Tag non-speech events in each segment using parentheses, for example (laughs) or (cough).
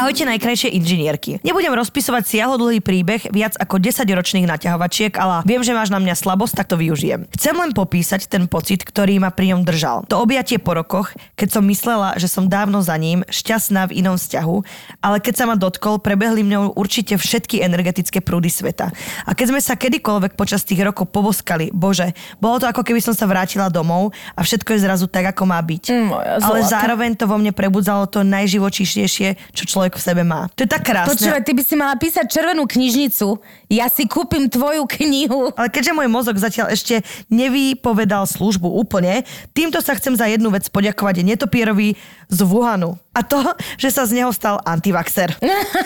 Ahojte najkrajšie inžinierky. Nebudem rozpisovať siahodlhý príbeh viac ako 10 ročných naťahovačiek, ale viem, že máš na mňa slabosť, tak to využijem. Chcem len popísať ten pocit, ktorý ma pri ňom držal. To objatie po rokoch, keď som myslela, že som dávno za ním, šťastná v inom vzťahu, ale keď sa ma dotkol, prebehli mňou určite všetky energetické prúdy sveta. A keď sme sa kedykoľvek počas tých rokov povoskali, bože, bolo to ako keby som sa vrátila domov a všetko je zrazu tak, ako má byť. Mm, ale zároveň to vo mne prebudzalo to najživočíšnejšie, čo človek v sebe má. To je tak krásne. Počúvaj, ty by si mala písať červenú knižnicu. Ja si kúpim tvoju knihu. Ale keďže môj mozog zatiaľ ešte nevypovedal službu úplne, týmto sa chcem za jednu vec poďakovať netopierovi z Wuhanu. A to, že sa z neho stal antivaxer.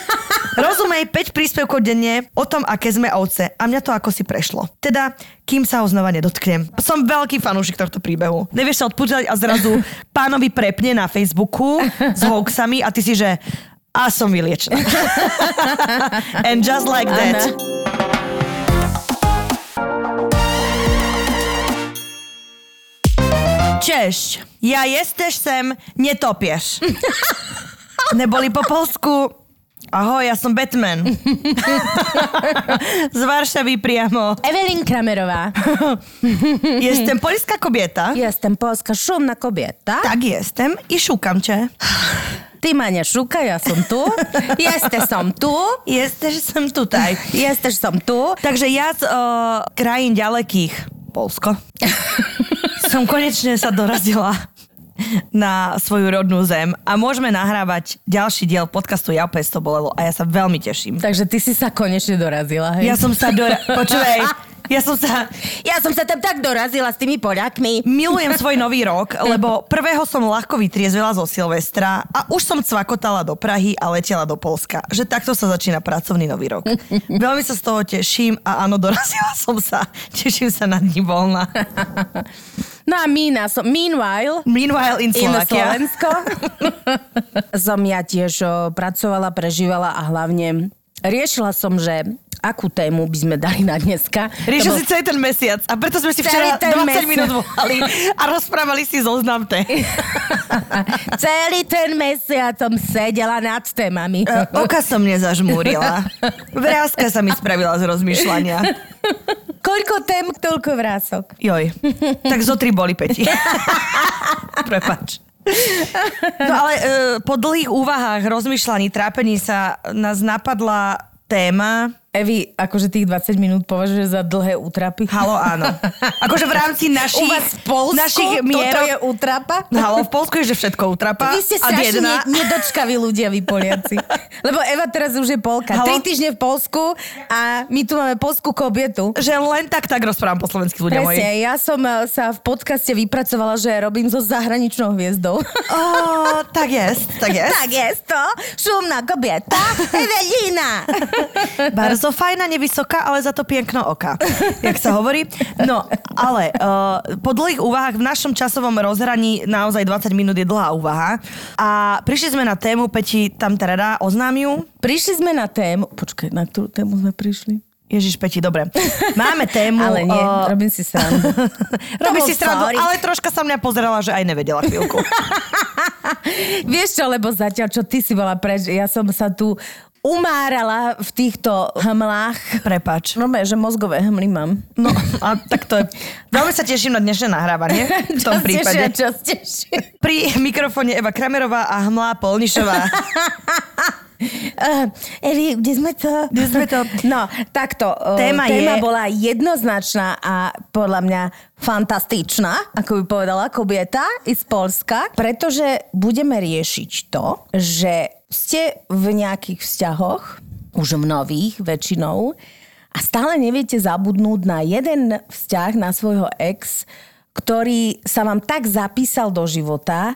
(laughs) Rozumej 5 príspevkov denne o tom, aké sme ovce. A mňa to ako si prešlo. Teda, kým sa ho znova nedotknem. Som veľký fanúšik tohto príbehu. Nevieš sa odpútať a zrazu (laughs) pánovi prepne na Facebooku s hoaxami a ty si, že a som vyliečená. (laughs) And just like that. Cześć, ja jestem netopiesz. (laughs) Neboli po polsku Ahoj, ja som Batman. (laughs) Z Varšavy priamo. Evelyn Kramerová. Jestem polska kobieta. Jestem polska szumna kobieta. Tak jestem i szukam cię. Ty ma nie szukaj, ja som tu. Jesteś som tu. Jesteś som tutaj. Jesteś som tu. Takže ja z o, krajín ďalekých, Polsko, (laughs) som konečne sa dorazila na svoju rodnú zem a môžeme nahrávať ďalší diel podcastu Ja opäť to bolelo a ja sa veľmi teším. Takže ty si sa konečne dorazila, hej? Ja som sa dora... (laughs) Počúvaj, ja som sa... ja som sa tam tak dorazila s tými Poliakmi. Milujem svoj nový rok, lebo prvého som ľahko vytriezvela zo Silvestra a už som cvakotala do Prahy a letela do Polska. Že takto sa začína pracovný nový rok. Veľmi sa z toho teším a áno, dorazila som sa. Teším sa na dní voľna. No a Mína som, meanwhile, Meanwhile in in. Slovensko. som ja tiež pracovala, prežívala a hlavne riešila som, že akú tému by sme dali na dneska. Riešil Lebo- si celý ten mesiac a preto sme si včera ten 20 mesiac. minút volali a rozprávali si zoznam té. (laughs) Celý ten mesiac som sedela nad témami. E, Oka som nezažmúrila. Vrázka sa mi spravila z rozmýšľania. Koľko tém, toľko vrások. Joj, tak zo tri boli peti. (laughs) Prepač. No ale e, po dlhých úvahách, rozmýšľaní, trápení sa nás napadla téma Evi, akože tých 20 minút považuje za dlhé útrapy? Halo, áno. Akože v rámci našich, (laughs) U vás v Polsku našich toto mierok... je útrapa? Halo, v Polsku je, že všetko utrapa. Vy ste strašne ne- nedočkaví ľudia, vy Poliaci. (laughs) Lebo Eva teraz už je Polka. Halo? Tri týždne v Polsku a my tu máme polskú kobietu. Že len tak, tak rozprávam po slovensky ľudia moji. Presne, ja som eh, sa v podcaste vypracovala, že robím so zahraničnou hviezdou. O, tak jest, tak jest. (laughs) tak je to, šumná kobieta, Evelina. Bardzo fajná, nevysoká, ale za to piękno oka, jak sa hovorí. No, ale uh, po dlhých úvahách v našom časovom rozhraní naozaj 20 minút je dlhá úvaha. A prišli sme na tému, Peti tam teda oznám ju. Prišli sme na tému, počkaj, na ktorú tému sme prišli? Ježiš, Peti, dobre. Máme tému... (laughs) Ale nie, uh, robím si srandu. (laughs) Robí To si srandu, sorry. ale troška sa mňa pozerala, že aj nevedela chvíľku. (laughs) Vieš čo, lebo zatiaľ, čo ty si bola preč, ja som sa tu umárala v týchto hmlách. Prepač. No, že mozgové hmly mám. No, a tak to je... Veľmi sa teším na dnešné nahrávanie (laughs) v tom prípade. Tešia, čo tešia. Pri mikrofóne Eva Kramerová a Hmlá Polnišová. Uh, (laughs) Evi, kde sme to? Kde sme to? No, takto. uh, Téma téma je- bola jednoznačná a podľa mňa fantastičná, ako by povedala kobieta z Polska, pretože budeme riešiť to, že ste v nejakých vzťahoch, už nových väčšinou, a stále neviete zabudnúť na jeden vzťah, na svojho ex, ktorý sa vám tak zapísal do života,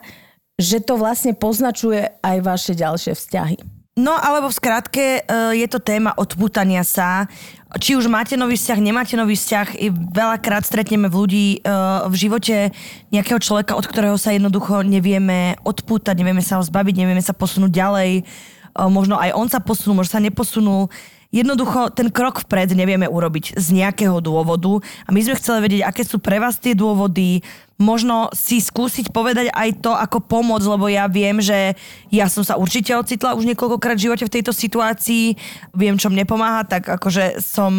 že to vlastne poznačuje aj vaše ďalšie vzťahy. No, alebo v skratke e, je to téma odpútania sa. Či už máte nový vzťah, nemáte nový vzťah, i veľakrát stretneme v ľudí e, v živote nejakého človeka, od ktorého sa jednoducho nevieme odpútať, nevieme sa ho zbaviť, nevieme sa posunúť ďalej. E, Možno aj on sa posunul, možno sa neposunul. Jednoducho ten krok vpred nevieme urobiť z nejakého dôvodu a my sme chceli vedieť, aké sú pre vás tie dôvody, možno si skúsiť povedať aj to ako pomoc, lebo ja viem, že ja som sa určite ocitla už niekoľkokrát v živote v tejto situácii, viem, čo mne pomáha, tak akože som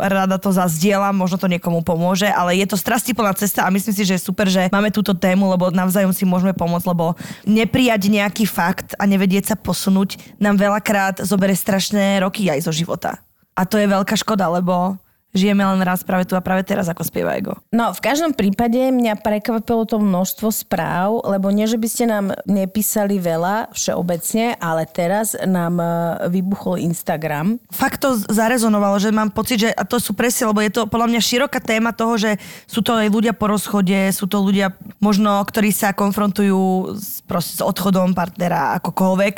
rada to zazdielam, možno to niekomu pomôže, ale je to strastiplná cesta a myslím si, že je super, že máme túto tému, lebo navzájom si môžeme pomôcť, lebo neprijať nejaký fakt a nevedieť sa posunúť nám veľakrát zoberie strašné roky aj zo života. A to je veľká škoda, lebo žijeme len raz práve tu a práve teraz, ako spieva Ego. No, v každom prípade mňa prekvapilo to množstvo správ, lebo nie, že by ste nám nepísali veľa všeobecne, ale teraz nám e, vybuchol Instagram. Fakt to zarezonovalo, že mám pocit, že a to sú presne, lebo je to podľa mňa široká téma toho, že sú to aj ľudia po rozchode, sú to ľudia možno, ktorí sa konfrontujú s, proste, s odchodom partnera akokoľvek.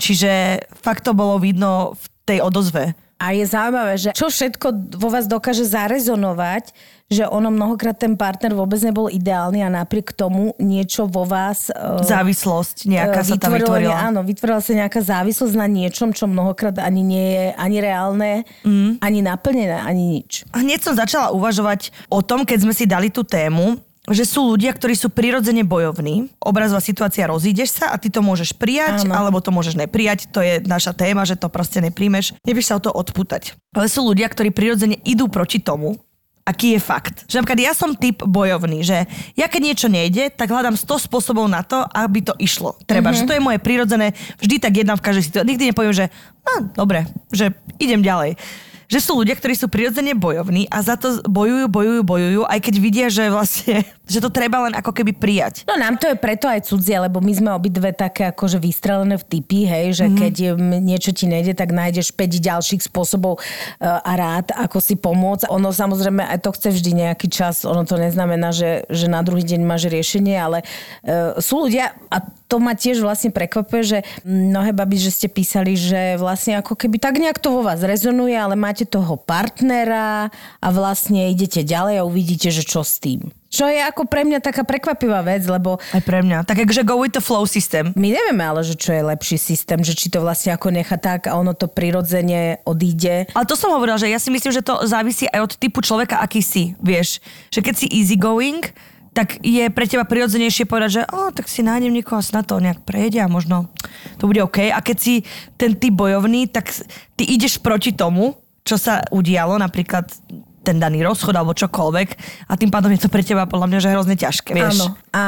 Čiže fakt to bolo vidno v tej odozve. A je zaujímavé, že čo všetko vo vás dokáže zarezonovať, že ono mnohokrát ten partner vôbec nebol ideálny a napriek tomu niečo vo vás... Uh, Závislosť nejaká sa tam vytvorila. Áno, vytvorila sa nejaká závislosť na niečom, čo mnohokrát ani nie je ani reálne, mm. ani naplnené, ani nič. A hneď som začala uvažovať o tom, keď sme si dali tú tému, že sú ľudia, ktorí sú prirodzene bojovní. Obrazová situácia, rozídeš sa a ty to môžeš prijať, Áno. alebo to môžeš neprijať. To je naša téma, že to proste nepríjmeš. Nevieš sa o to odputať. Ale sú ľudia, ktorí prirodzene idú proti tomu, aký je fakt. Že napríklad ja som typ bojovný, že ja keď niečo nejde, tak hľadám 100 spôsobov na to, aby to išlo. Treba, mm-hmm. že to je moje prirodzené, vždy tak jedna v každej situácii. Nikdy nepoviem, že no, dobre, že idem ďalej že sú ľudia, ktorí sú prirodzene bojovní a za to bojujú, bojujú, bojujú, aj keď vidia, že vlastne, (laughs) že to treba len ako keby prijať. No nám to je preto aj cudzie, lebo my sme obidve také akože vystrelené v typy, hej, že mm-hmm. keď niečo ti nejde, tak nájdeš 5 ďalších spôsobov uh, a rád, ako si pomôcť. Ono samozrejme aj to chce vždy nejaký čas, ono to neznamená, že, že na druhý deň máš riešenie, ale uh, sú ľudia, a to ma tiež vlastne prekvapuje, že mnohé baby, že ste písali, že vlastne ako keby tak nejak to vo vás rezonuje, ale máte toho partnera a vlastne idete ďalej a uvidíte, že čo s tým. Čo je ako pre mňa taká prekvapivá vec, lebo Aj pre mňa. Tak akože go with the flow systém. my nevieme ale, že čo je lepší systém, že či to vlastne ako necha tak a ono to prirodzene odíde. Ale to som hovorila, že ja si myslím, že to závisí aj od typu človeka, aký si, vieš. Že keď si easygoing, tak je pre teba prirodzenejšie povedať, že oh, tak si nájdem niekoho a na to nejak prejde a možno to bude OK. A keď si ten typ bojovný, tak ty ideš proti tomu, čo sa udialo, napríklad ten daný rozchod alebo čokoľvek a tým pádom je to pre teba podľa mňa že hrozne ťažké, vieš. Áno. A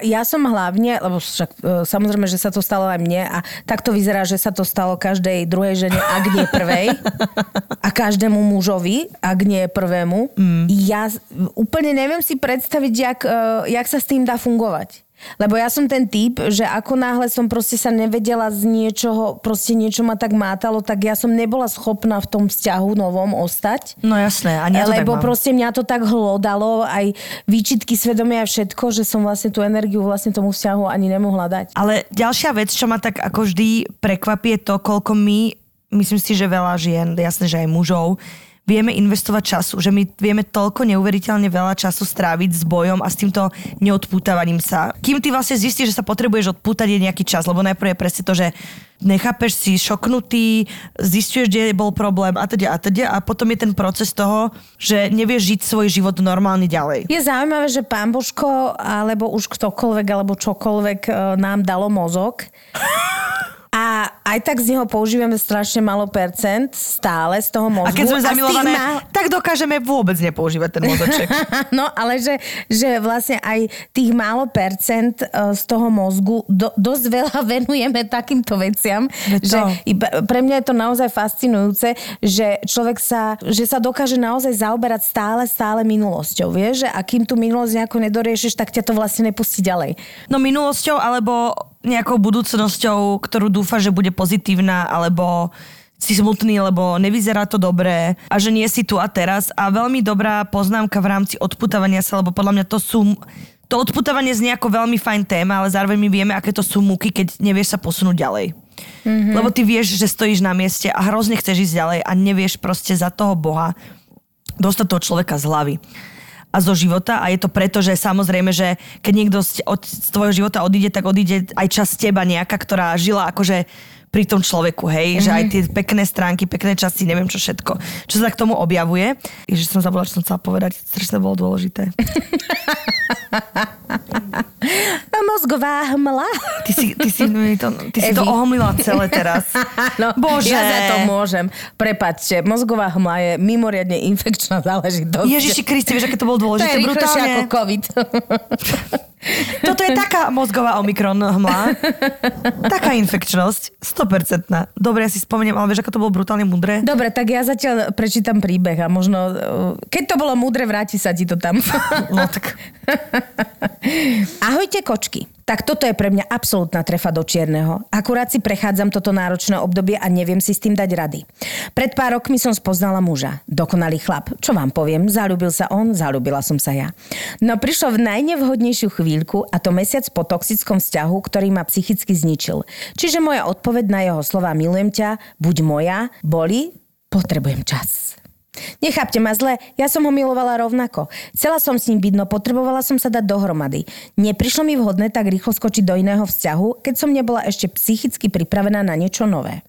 ja som hlavne, lebo však e, samozrejme, že sa to stalo aj mne a tak to vyzerá, že sa to stalo každej druhej žene, ak nie prvej. a každému mužovi, ak nie prvému. Mm. Ja úplne neviem si predstaviť, jak, e, jak sa s tým dá fungovať. Lebo ja som ten typ, že ako náhle som proste sa nevedela z niečoho, proste niečo ma tak mátalo, tak ja som nebola schopná v tom vzťahu novom ostať. No jasné, a nie to tak Lebo mám. proste mňa to tak hlodalo, aj výčitky svedomia a všetko, že som vlastne tú energiu vlastne tomu vzťahu ani nemohla dať. Ale ďalšia vec, čo ma tak ako vždy prekvapí, je to, koľko my, myslím si, že veľa žien, jasné, že aj mužov, vieme investovať času, že my vieme toľko neuveriteľne veľa času stráviť s bojom a s týmto neodpútavaním sa. Kým ty vlastne zistíš, že sa potrebuješ odpútať je nejaký čas, lebo najprv je presne to, že nechápeš si šoknutý, zistuješ, kde bol problém a teda a teda a potom je ten proces toho, že nevieš žiť svoj život normálne ďalej. Je zaujímavé, že pán Božko, alebo už ktokoľvek, alebo čokoľvek e, nám dalo mozog. (laughs) A aj tak z neho používame strašne malo percent stále z toho mozgu. A keď sme zamilované, má- tak dokážeme vôbec nepoužívať ten mozoček. (laughs) No, ale že, že vlastne aj tých málo percent e, z toho mozgu do, dosť veľa (laughs) venujeme takýmto veciam, že iba- pre mňa je to naozaj fascinujúce, že človek sa, že sa dokáže naozaj zaoberať stále, stále minulosťou. Vieš, že a kým tú minulosť nejako nedoriešiš, tak ťa to vlastne nepustí ďalej. No minulosťou alebo nejakou budúcnosťou, ktorú dúfa, že bude pozitívna, alebo si smutný, lebo nevyzerá to dobré a že nie si tu a teraz. A veľmi dobrá poznámka v rámci odputávania sa, lebo podľa mňa to sú... To odputávanie znie ako veľmi fajn téma, ale zároveň my vieme, aké to sú múky, keď nevieš sa posunúť ďalej. Mm-hmm. Lebo ty vieš, že stojíš na mieste a hrozne chceš ísť ďalej a nevieš proste za toho Boha dostať toho človeka z hlavy a zo života. A je to preto, že samozrejme, že keď niekto z, od, z tvojho života odíde, tak odíde aj časť teba nejaká, ktorá žila akože pri tom človeku, hej, mm-hmm. že aj tie pekné stránky, pekné časti, neviem čo všetko, čo sa k tomu objavuje. Ježiš, som zabudla, čo som chcela povedať, strašne bolo dôležité. (laughs) Mozgová hmla. Ty si, ty si, to, ty si to ohmlila celé teraz. (laughs) No, Bože. Ja za to môžem. Prepačte, mozgová hmla je mimoriadne infekčná záležitosť. Ježiši Kriste, vieš, aké to bolo to je dôležité, ako. COVID. (laughs) Toto je taká mozgová omikron hmla. Taká infekčnosť. 100%. Dobre, ja si spomeniem, ale vieš, ako to bolo brutálne mudré? Dobre, tak ja zatiaľ prečítam príbeh a možno, uh, keď to bolo múdre, vráti sa ti to tam. No tak... (laughs) Ahojte kočky. Tak toto je pre mňa absolútna trefa do čierneho. Akurát si prechádzam toto náročné obdobie a neviem si s tým dať rady. Pred pár rokmi som spoznala muža. Dokonalý chlap. Čo vám poviem? Zalúbil sa on, zalúbila som sa ja. No prišlo v najnevhodnejšiu chvíľku a to mesiac po toxickom vzťahu, ktorý ma psychicky zničil. Čiže moja odpoveď na jeho slova milujem ťa, buď moja, boli, potrebujem čas. Nechápte ma zle, ja som ho milovala rovnako. Chcela som s ním byť, no potrebovala som sa dať dohromady. Neprišlo mi vhodné tak rýchlo skočiť do iného vzťahu, keď som nebola ešte psychicky pripravená na niečo nové.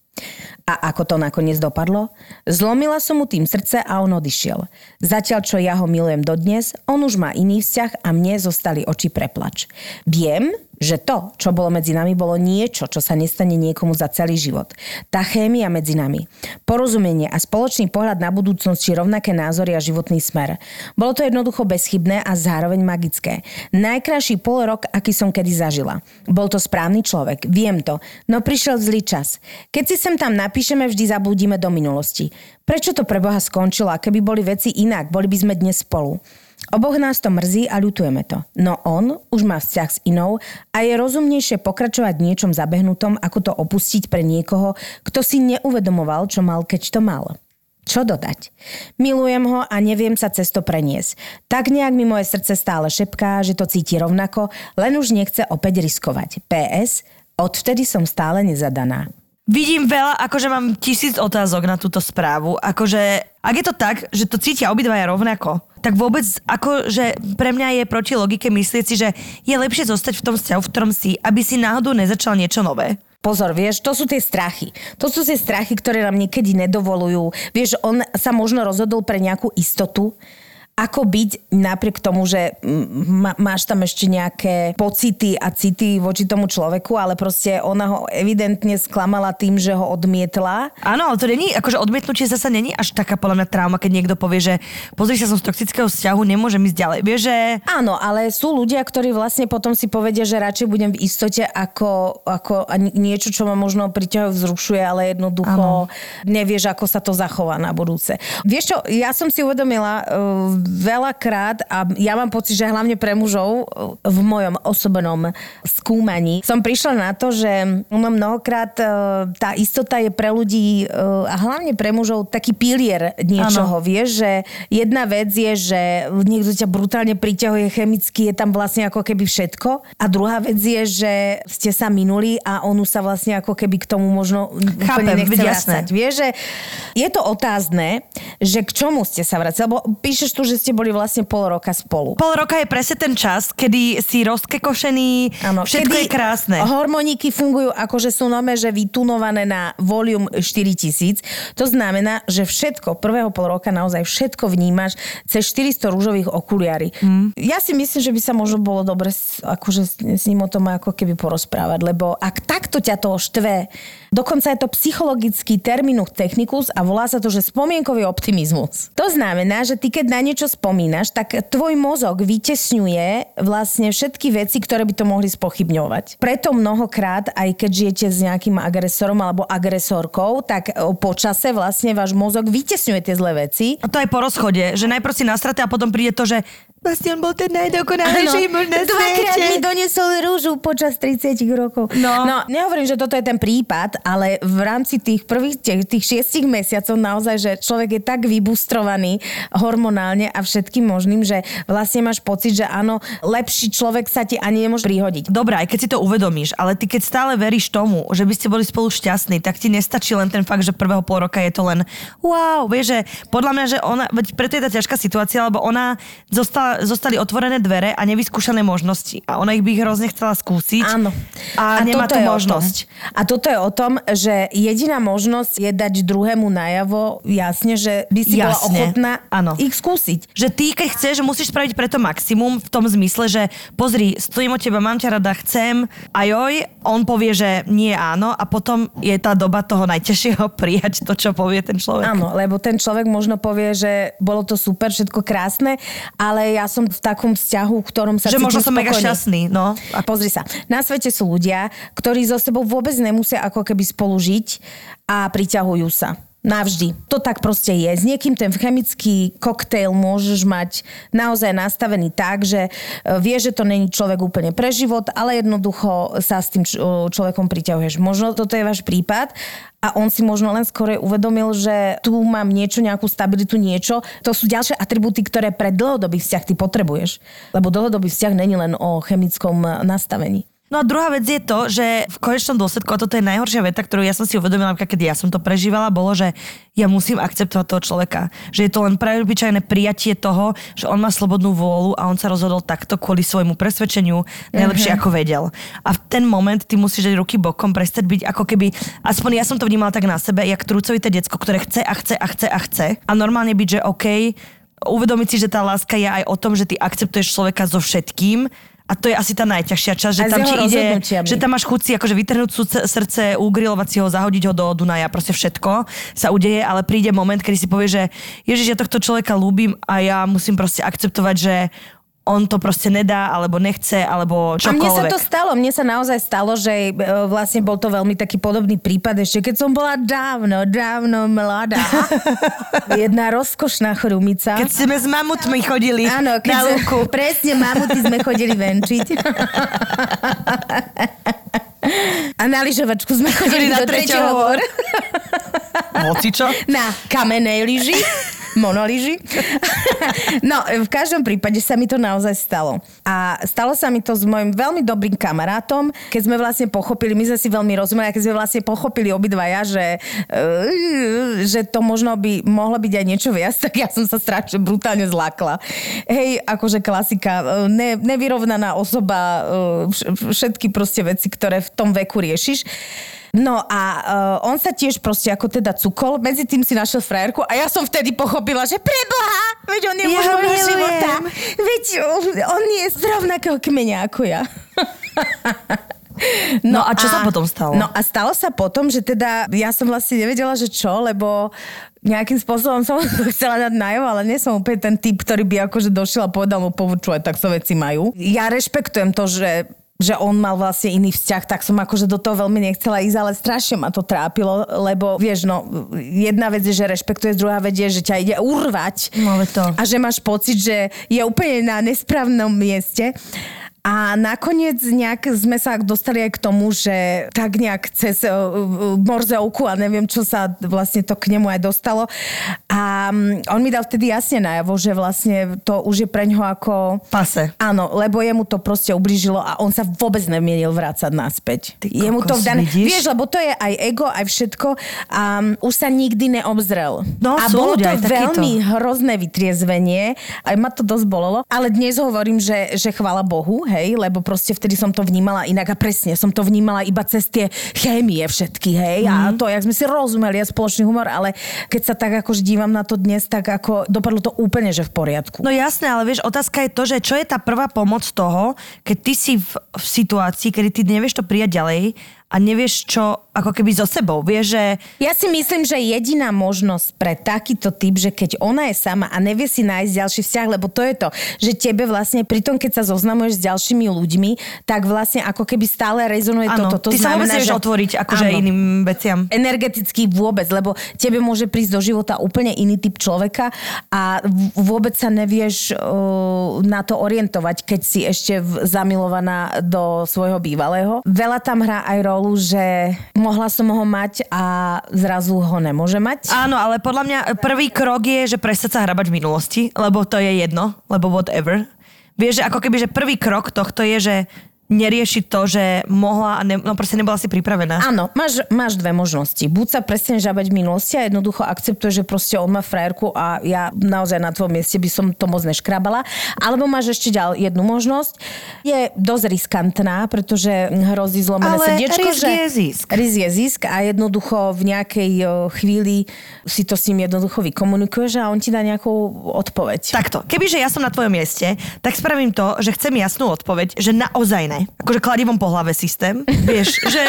A ako to nakoniec dopadlo? Zlomila som mu tým srdce a on odišiel. Zatiaľ, čo ja ho milujem dodnes, on už má iný vzťah a mne zostali oči preplač. Viem, že to, čo bolo medzi nami, bolo niečo, čo sa nestane niekomu za celý život. Tá chémia medzi nami. Porozumenie a spoločný pohľad na budúcnosť či rovnaké názory a životný smer. Bolo to jednoducho bezchybné a zároveň magické. Najkrajší pol rok, aký som kedy zažila. Bol to správny človek, viem to, no prišiel zlý čas. Keď si sem tam napíšeme, vždy zablúdime do minulosti. Prečo to pre Boha skončilo a keby boli veci inak, boli by sme dnes spolu. Oboch nás to mrzí a ľutujeme to. No on už má vzťah s inou a je rozumnejšie pokračovať v niečom zabehnutom, ako to opustiť pre niekoho, kto si neuvedomoval, čo mal, keď to mal. Čo dodať? Milujem ho a neviem sa cez to preniesť. Tak nejak mi moje srdce stále šepká, že to cíti rovnako, len už nechce opäť riskovať. PS, odvtedy som stále nezadaná. Vidím veľa, akože mám tisíc otázok na túto správu. Akože, ak je to tak, že to cítia obidvaja rovnako, tak vôbec akože pre mňa je proti logike myslieť si, že je lepšie zostať v tom vzťahu, v ktorom si, aby si náhodou nezačal niečo nové. Pozor, vieš, to sú tie strachy. To sú tie strachy, ktoré nám niekedy nedovolujú. Vieš, on sa možno rozhodol pre nejakú istotu, ako byť napriek tomu, že mm, máš tam ešte nejaké pocity a city voči tomu človeku, ale proste ona ho evidentne sklamala tým, že ho odmietla. Áno, ale to není, akože odmietnutie zasa není až taká podľa mňa trauma, keď niekto povie, že pozri sa, som z toxického vzťahu, nemôžem ísť ďalej. Vieš, že... Áno, ale sú ľudia, ktorí vlastne potom si povedia, že radšej budem v istote ako, ako niečo, čo ma možno priťahuje, vzrušuje, ale jednoducho ano. nevieš, ako sa to zachová na budúce. Vieš čo, ja som si uvedomila uh, veľakrát a ja mám pocit, že hlavne pre mužov v mojom osobnom skúmaní som prišla na to, že mnohokrát uh, tá istota je pre ľudí uh, a hlavne pre mužov taký pilier niečoho. Ano. Vieš, že jedna vec je, že niekto ťa brutálne priťahuje chemicky, je tam vlastne ako keby všetko. A druhá vec je, že ste sa minuli a on už sa vlastne ako keby k tomu možno Chápem, úplne nechce. Vieš, že je to otázne, že k čomu ste sa vracali. Lebo píšeš tu, že ste boli vlastne pol roka spolu. Pol roka je presne ten čas, kedy si rozkekošený, Áno, všetko je krásne. Hormoníky fungujú ako, že sú nome, že vytunované na volium 4000. To znamená, že všetko, prvého pol roka naozaj všetko vnímaš cez 400 rúžových okuliary. Mm. Ja si myslím, že by sa možno bolo dobre akože s, s ním o tom ako keby porozprávať, lebo ak takto ťa to štve, dokonca je to psychologický terminus technicus a volá sa to, že spomienkový optimizmus. To znamená, že ty keď na niečo spomínaš, tak tvoj mozog vytesňuje vlastne všetky veci, ktoré by to mohli spochybňovať. Preto mnohokrát, aj keď žijete s nejakým agresorom alebo agresorkou, tak o, po čase vlastne váš mozog vytesňuje tie zlé veci. A to aj po rozchode, že najprv si nastraté a potom príde to, že Bastian bol ten najdokonalejší muž na dvakrát mi doniesol rúžu počas 30 rokov. No. no, nehovorím, že toto je ten prípad, ale v rámci tých prvých tých, tých šiestich mesiacov naozaj, že človek je tak vybustrovaný hormonálne a všetkým možným, že vlastne máš pocit, že áno, lepší človek sa ti ani nemôže prihodiť. Dobré, aj keď si to uvedomíš, ale ty keď stále veríš tomu, že by ste boli spolu šťastní, tak ti nestačí len ten fakt, že prvého pol roka je to len wow, vieš, že podľa mňa, že ona, veď preto je tá ťažká situácia, lebo ona zostala, zostali otvorené dvere a nevyskúšané možnosti a ona ich by hrozne chcela skúsiť. Áno. A nemá toto tú možnosť. A toto je o tom, že jediná možnosť je dať druhému najavo jasne, že by si bola Jasne. ochotná Áno. ich skúsiť. Že ty, keď chceš, že musíš spraviť preto maximum v tom zmysle, že pozri, stojím o teba, mám ťa rada, chcem, ajoj, on povie, že nie áno a potom je tá doba toho najťažšieho (laughs) prijať to, čo povie ten človek. Áno, lebo ten človek možno povie, že bolo to super, všetko krásne, ale ja som v takom vzťahu, v ktorom sa Že možno som mega šťastný, no. A pozri sa, na svete sú ľudia, ktorí so sebou vôbec nemusia ako keby spolu žiť a priťahujú sa. Navždy. To tak proste je. S niekým ten chemický koktejl môžeš mať naozaj nastavený tak, že e, vie, že to není človek úplne pre život, ale jednoducho sa s tým o, človekom priťahuješ. Možno toto je váš prípad a on si možno len skôr uvedomil, že tu mám niečo, nejakú stabilitu, niečo. To sú ďalšie atributy, ktoré pre dlhodobý vzťah ty potrebuješ. Lebo dlhodobý vzťah není len o chemickom e, nastavení. No a druhá vec je to, že v konečnom dôsledku, a toto je najhoršia veta, ktorú ja som si uvedomila, keď ja som to prežívala, bolo, že ja musím akceptovať toho človeka. Že je to len preobyčajné prijatie toho, že on má slobodnú vôľu a on sa rozhodol takto kvôli svojmu presvedčeniu najlepšie ako vedel. A v ten moment ty musíš dať ruky bokom, prestať byť ako keby, aspoň ja som to vnímala tak na sebe, jak trúcovité decko, ktoré chce a chce a chce a chce. A normálne byť, že OK, uvedomiť si, že tá láska je aj o tom, že ty akceptuješ človeka so všetkým a to je asi tá najťažšia časť, že tam ti ide, že tam máš chuť si akože vytrhnúť srdce, ugrilovať si ho, zahodiť ho do Dunaja, proste všetko sa udeje, ale príde moment, kedy si povie, že Ježiš, ja tohto človeka ľúbim a ja musím proste akceptovať, že on to proste nedá, alebo nechce, alebo A mne sa čokoľvek. to stalo, mne sa naozaj stalo, že e, vlastne bol to veľmi taký podobný prípad ešte, keď som bola dávno, dávno mladá. (laughs) Jedna rozkošná chrumica. Keď sme s mamutmi chodili Áno, keď na sme, lúku. (laughs) presne mamuty sme chodili venčiť. A na lyžovačku sme chodili na do tretieho hor. Hoci čo? Na kamenej lyži. (laughs) Monoliži. No, v každom prípade sa mi to naozaj stalo. A stalo sa mi to s mojim veľmi dobrým kamarátom, keď sme vlastne pochopili, my sme si veľmi rozumeli, keď sme vlastne pochopili obidvaja, že, eh, že to možno by mohlo byť aj niečo viac, tak ja som sa strašne brutálne zlákla. Hej, akože klasika, eh, ne, nevyrovnaná osoba, eh, vš- všetky proste veci, ktoré v tom veku riešiš. No a uh, on sa tiež proste ako teda cukol, medzi tým si našiel frajerku a ja som vtedy pochopila, že preboha, veď on je Ja muž ho môjho života, veď on, je z rovnakého kmeňa ako ja. (laughs) No a čo sa potom stalo? No a stalo sa potom, že teda ja som vlastne nevedela, že čo, lebo nejakým spôsobom som (laughs) to chcela dať najavo, ale nie som úplne ten typ, ktorý by akože došiel a povedal mu počúvať, tak sa veci majú. Ja rešpektujem to, že že on mal vlastne iný vzťah, tak som akože do toho veľmi nechcela ísť, ale strašne ma to trápilo, lebo vieš, no, jedna vec je, že rešpektuješ, druhá vec je, že ťa ide urvať No, to. a že máš pocit, že je úplne na nesprávnom mieste. A nakoniec nejak sme sa dostali aj k tomu, že tak nejak cez uh, morzeovku a neviem, čo sa vlastne to k nemu aj dostalo. A mm, on mi dal vtedy jasne najavo, že vlastne to už je pre ňoho ako... Pase. Áno, lebo jemu to proste ubližilo a on sa vôbec nemienil vrácať naspäť. Ty jemu to kokos, vdané. Vieš, lebo to je aj ego, aj všetko a um, už sa nikdy neobzrel. No, a bolo to ľudia takíto. veľmi hrozné vytriezvenie. Aj ma to dosť bolelo. Ale dnes hovorím, že, že chvala Bohu, hej, lebo proste vtedy som to vnímala inak a presne som to vnímala iba cez tie chémie všetky, hej. Mhm. Mm. A to, jak sme si rozumeli a spoločný humor, ale keď sa tak akože dívam na to dnes, tak ako dopadlo to úplne, že v poriadku. No jasné, ale vieš, otázka je to, že čo je tá prvá pomoc toho, keď ty si v, v situácii, kedy ty nevieš to prijať ďalej a nevieš čo, ako keby so sebou. Vieš, že Ja si myslím, že jediná možnosť pre takýto typ, že keď ona je sama a nevie si nájsť ďalší vzťah, lebo to je to, že tebe vlastne pri tom, keď sa zoznamuješ s ďalšími ľuďmi, tak vlastne ako keby stále rezonuje áno, toto. To ty sa vôbec znamená, že... otvoriť akože Áno. iným veciam. energeticky vôbec, lebo tebe môže prísť do života úplne iný typ človeka a vôbec sa nevieš uh, na to orientovať, keď si ešte zamilovaná do svojho bývalého. Veľa tam hrá aj rolu, že mohla som ho mať a zrazu ho nemôže mať. Áno, ale podľa mňa prvý krok je, že prestať sa hrabať v minulosti, lebo to je jedno, lebo whatever. Vieš, že ako keby, že prvý krok tohto je, že neriešiť to, že mohla a ne, no proste nebola si pripravená. Áno, máš, máš dve možnosti. Buď sa presne žabať v minulosti a jednoducho akceptuje, že proste on má frajerku a ja naozaj na tvojom mieste by som to moc neškrabala. Alebo máš ešte ďal jednu možnosť. Je dosť riskantná, pretože hrozí zlomené Ale srdiečko. risk že... je zisk. Risk je zisk a jednoducho v nejakej chvíli si to s ním jednoducho vykomunikuješ a on ti dá nejakú odpoveď. Takto, kebyže ja som na tvojom mieste, tak spravím to, že chcem jasnú odpoveď, že naozaj ne. Akože kladím po hlave systém, vieš, (laughs) že,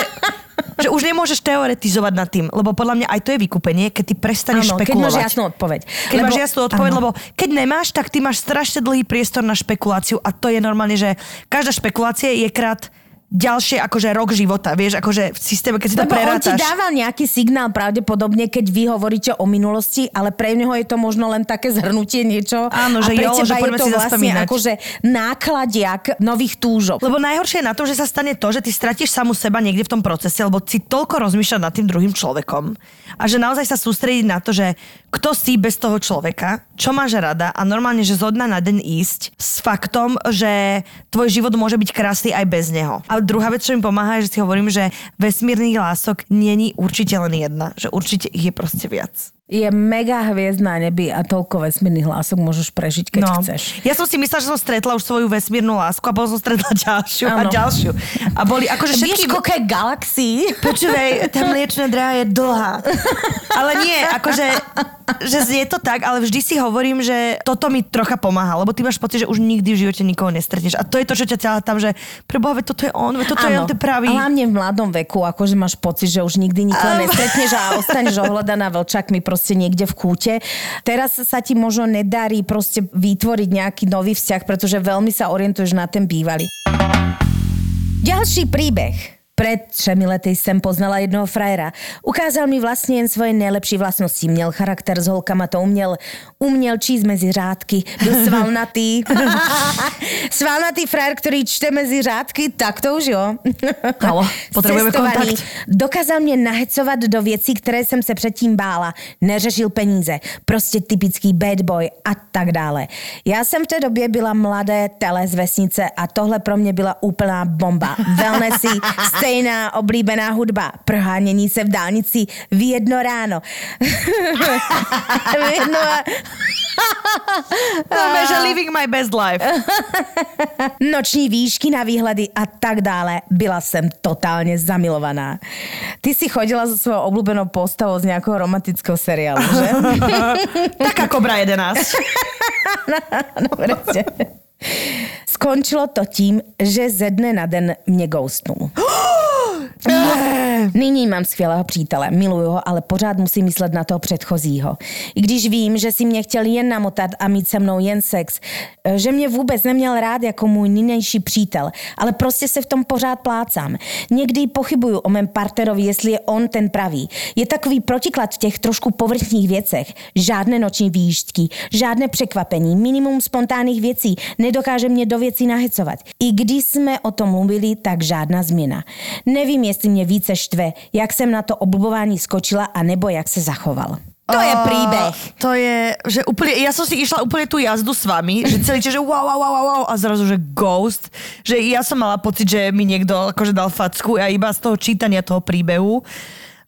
že už nemôžeš teoretizovať nad tým, lebo podľa mňa aj to je vykúpenie, keď ty prestaneš Áno, keď špekulovať. máš jasnú odpoveď. Keď máš jasnú odpoveď, áno. lebo keď nemáš, tak ty máš strašne dlhý priestor na špekuláciu a to je normálne, že každá špekulácia je krát ďalšie akože rok života, vieš, akože v systéme, keď si to Lebo on ti prerátaš. dával nejaký signál pravdepodobne, keď vy hovoríte o minulosti, ale pre neho je to možno len také zhrnutie niečo. Áno, že jo, že teba je poďme to si vlastne akože nákladiak nových túžob. Lebo najhoršie je na tom, že sa stane to, že ty stratíš samu seba niekde v tom procese, lebo si toľko rozmýšľať nad tým druhým človekom a že naozaj sa sústrediť na to, že kto si bez toho človeka, čo máš rada a normálne, že zo dna na deň ísť s faktom, že tvoj život môže byť krásny aj bez neho. A druhá vec, čo mi pomáha, je, že si hovorím, že vesmírnych lások není určite len jedna, že určite ich je proste viac. Je mega hviezd na nebi a toľko vesmírnych hlások môžeš prežiť, keď no. chceš. Ja som si myslela, že som stretla už svoju vesmírnu lásku a potom som stretla (laughs) ďalšiu a Áno. ďalšiu. A boli akože všetky... Vieš, koľko je galaxií? (laughs) Počúvaj, tá mliečná dráha je dlhá. Ale nie, akože, že znie to tak, ale vždy si hovorím, že toto mi trocha pomáha, lebo ty máš pocit, že už nikdy v živote nikoho nestretneš. A to je to, čo ťa ťahá tam, že preboha, veď toto je on, veď toto je on, to je pravý. hlavne v mladom veku, akože máš pocit, že už nikdy nikoho Áno. nestretneš a ostaneš (laughs) ohľadaná vlčakmi proste niekde v kúte. Teraz sa ti možno nedarí proste vytvoriť nejaký nový vzťah, pretože veľmi sa orientuješ na ten bývalý. Ďalší príbeh. Pred třemi lety jsem poznala jednoho frajera. Ukázal mi vlastně jen svoje nejlepší vlastnosti. Měl charakter s holkama, to uměl. Uměl číst mezi řádky. Byl (laughs) svalnatý. (laughs) svalnatý frajer, který čte mezi řádky, tak to už jo. (laughs) Halo, potřebujeme kontakt. Dokázal mě nahecovat do věcí, které jsem se předtím bála. Neřešil peníze. Prostě typický bad boy a tak dále. Já jsem v té době byla mladé tele z vesnice a tohle pro mě byla úplná bomba. Wellnessy, stejná oblíbená hudba, prohánění se v dálnici v jedno ráno. v jedno... No, že living my best life. Noční výšky na výhledy a tak dále. Byla jsem totálně zamilovaná. Ty si chodila so svojou obľúbenou postavou z nejakého romantického seriálu, že? Taká Kobra 11. no, presne. Skončilo to tím, že ze dne na den mě ghostnul. (gasps) (gasps) Nyní mám skvělého přítele, miluju ho, ale pořád musím myslet na toho předchozího. I když vím, že si mě chtěl jen namotat a mít se mnou jen sex, že mě vůbec neměl rád jako můj nynější přítel, ale prostě se v tom pořád plácám. Někdy pochybuju o mém partnerovi, jestli je on ten pravý. Je takový protiklad v těch trošku povrchních věcech. Žádné noční výjížďky, žádné překvapení, minimum spontánních věcí, nedokáže mě do věcí nahecovat. I když jsme o tom mluvili, tak žádná změna. Nevím, jestli mě více štve, jak jsem na to oblbování skočila, anebo jak se zachoval. To je príbeh. To je, že úplne, ja som si išla úplne tú jazdu s vami, že celý čas, že wow, wow, wow, wow, wow, a zrazu, že ghost, že ja som mala pocit, že mi niekto akože dal facku a iba z toho čítania toho príbehu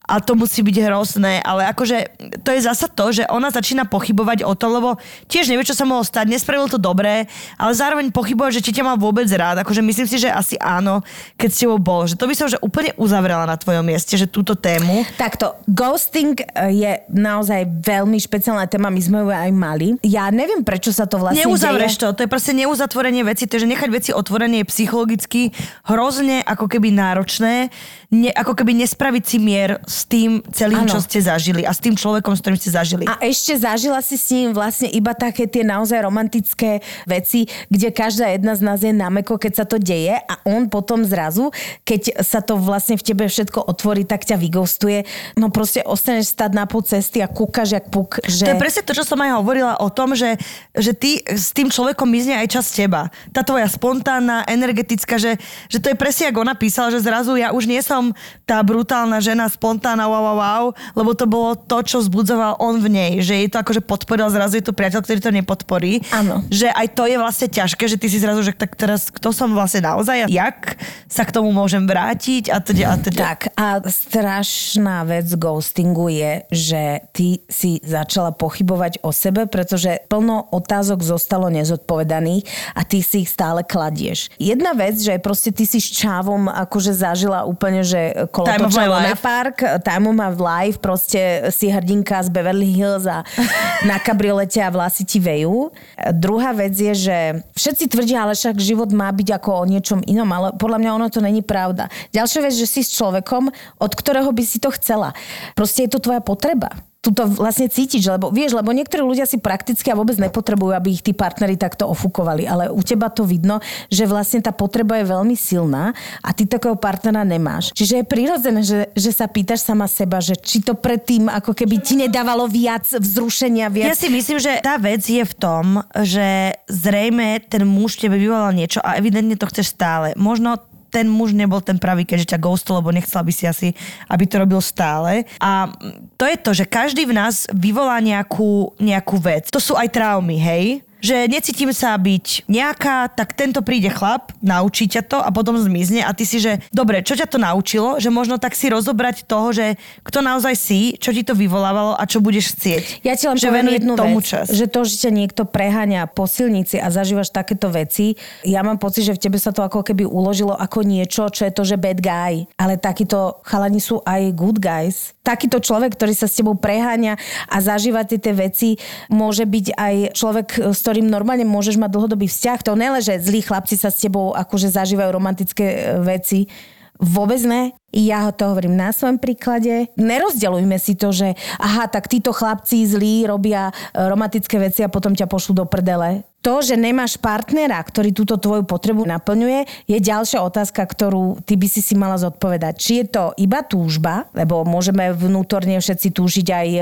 a to musí byť hrozné, ale akože to je zasa to, že ona začína pochybovať o tom, lebo tiež nevie, čo sa mohlo stať, nespravil to dobré, ale zároveň pochybuje, že či ťa má vôbec rád. Akože myslím si, že asi áno, keď s tebou bol. Že to by som že úplne uzavrela na tvojom mieste, že túto tému. Takto, ghosting eh, je naozaj veľmi špeciálna téma, my sme ju aj mali. Ja neviem, prečo sa to vlastne Neuzavrieš deje. to, to je proste neuzatvorenie veci, to je, že nechať veci otvorené je psychologicky hrozne ako keby náročné, ne, ako keby nespraviť si mier s tým celým, Áno. čo ste zažili a s tým človekom, s ktorým ste zažili. A ešte zažila si s ním vlastne iba také tie naozaj romantické veci, kde každá jedna z nás je nameko, keď sa to deje a on potom zrazu, keď sa to vlastne v tebe všetko otvorí, tak ťa vygostuje. No proste ostaneš stať na pol cesty a kúkaš jak puk, že... To je presne to, čo som aj hovorila o tom, že, že ty s tým človekom mizne aj čas teba. Tá tvoja spontánna, energetická, že, že to je presne, ako ona písala, že zrazu ja už nie som tá brutálna žena, spontánna, wow, wow, wow, lebo to bolo to, čo vzbudzoval on v nej, že jej to akože podporil, zrazu je to priateľ, ktorý to nepodporí. Áno. Že aj to je vlastne ťažké, že ty si zrazu, že tak teraz, kto som vlastne naozaj, jak sa k tomu môžem vrátiť a teda a teda. Tak a strašná vec ghostingu je, že ty si začala pochybovať o sebe, pretože plno otázok zostalo nezodpovedaných a ty si ich stále kladieš. Jedna vec, že proste ty si s čávom akože zažila úplne, že kolo na park, Time of life, proste si hrdinka z Beverly Hills a (laughs) na kabriolete a vlasy ti vejú. Druhá vec je, že všetci tvrdia, ale však život má byť ako o niečom inom, ale podľa mňa ono to není pravda. Ďalšia vec, že si s človekom, od ktorého by si to chcela. Proste je to tvoja potreba tu to vlastne cítiš, lebo vieš, lebo niektorí ľudia si prakticky a vôbec nepotrebujú, aby ich tí partneri takto ofúkovali, ale u teba to vidno, že vlastne tá potreba je veľmi silná a ty takého partnera nemáš. Čiže je prirodzené, že, že sa pýtaš sama seba, že či to predtým ako keby ti nedávalo viac vzrušenia, viac... Ja si myslím, že tá vec je v tom, že zrejme ten muž tebe vyvolal niečo a evidentne to chceš stále. Možno ten muž nebol ten pravý, keďže ťa ghostol, lebo nechcela by si asi, aby to robil stále. A to je to, že každý v nás vyvolá nejakú, nejakú vec. To sú aj traumy, hej? Že necítim sa byť nejaká, tak tento príde chlap, naučí ťa to a potom zmizne a ty si, že dobre, čo ťa to naučilo, že možno tak si rozobrať toho, že kto naozaj si, čo ti to vyvolávalo a čo budeš chcieť. Ja ti len že poviem jednu tomu vec, čas. že to, že ťa niekto preháňa po silnici a zažívaš takéto veci, ja mám pocit, že v tebe sa to ako keby uložilo ako niečo, čo je to, že bad guy. Ale takíto chalani sú aj good guys. Takýto človek, ktorý sa s tebou preháňa a zažíva tie veci, môže byť aj človek, s ktorým normálne môžeš mať dlhodobý vzťah. To nie, že zlí chlapci sa s tebou akože zažívajú romantické e, veci. Vôbec ne. Ja to hovorím na svojom príklade. Nerozdeľujme si to, že aha, tak títo chlapci zlí robia e, romantické veci a potom ťa pošlú do prdele. To, že nemáš partnera, ktorý túto tvoju potrebu naplňuje, je ďalšia otázka, ktorú ty by si si mala zodpovedať. Či je to iba túžba, lebo môžeme vnútorne všetci túžiť aj e,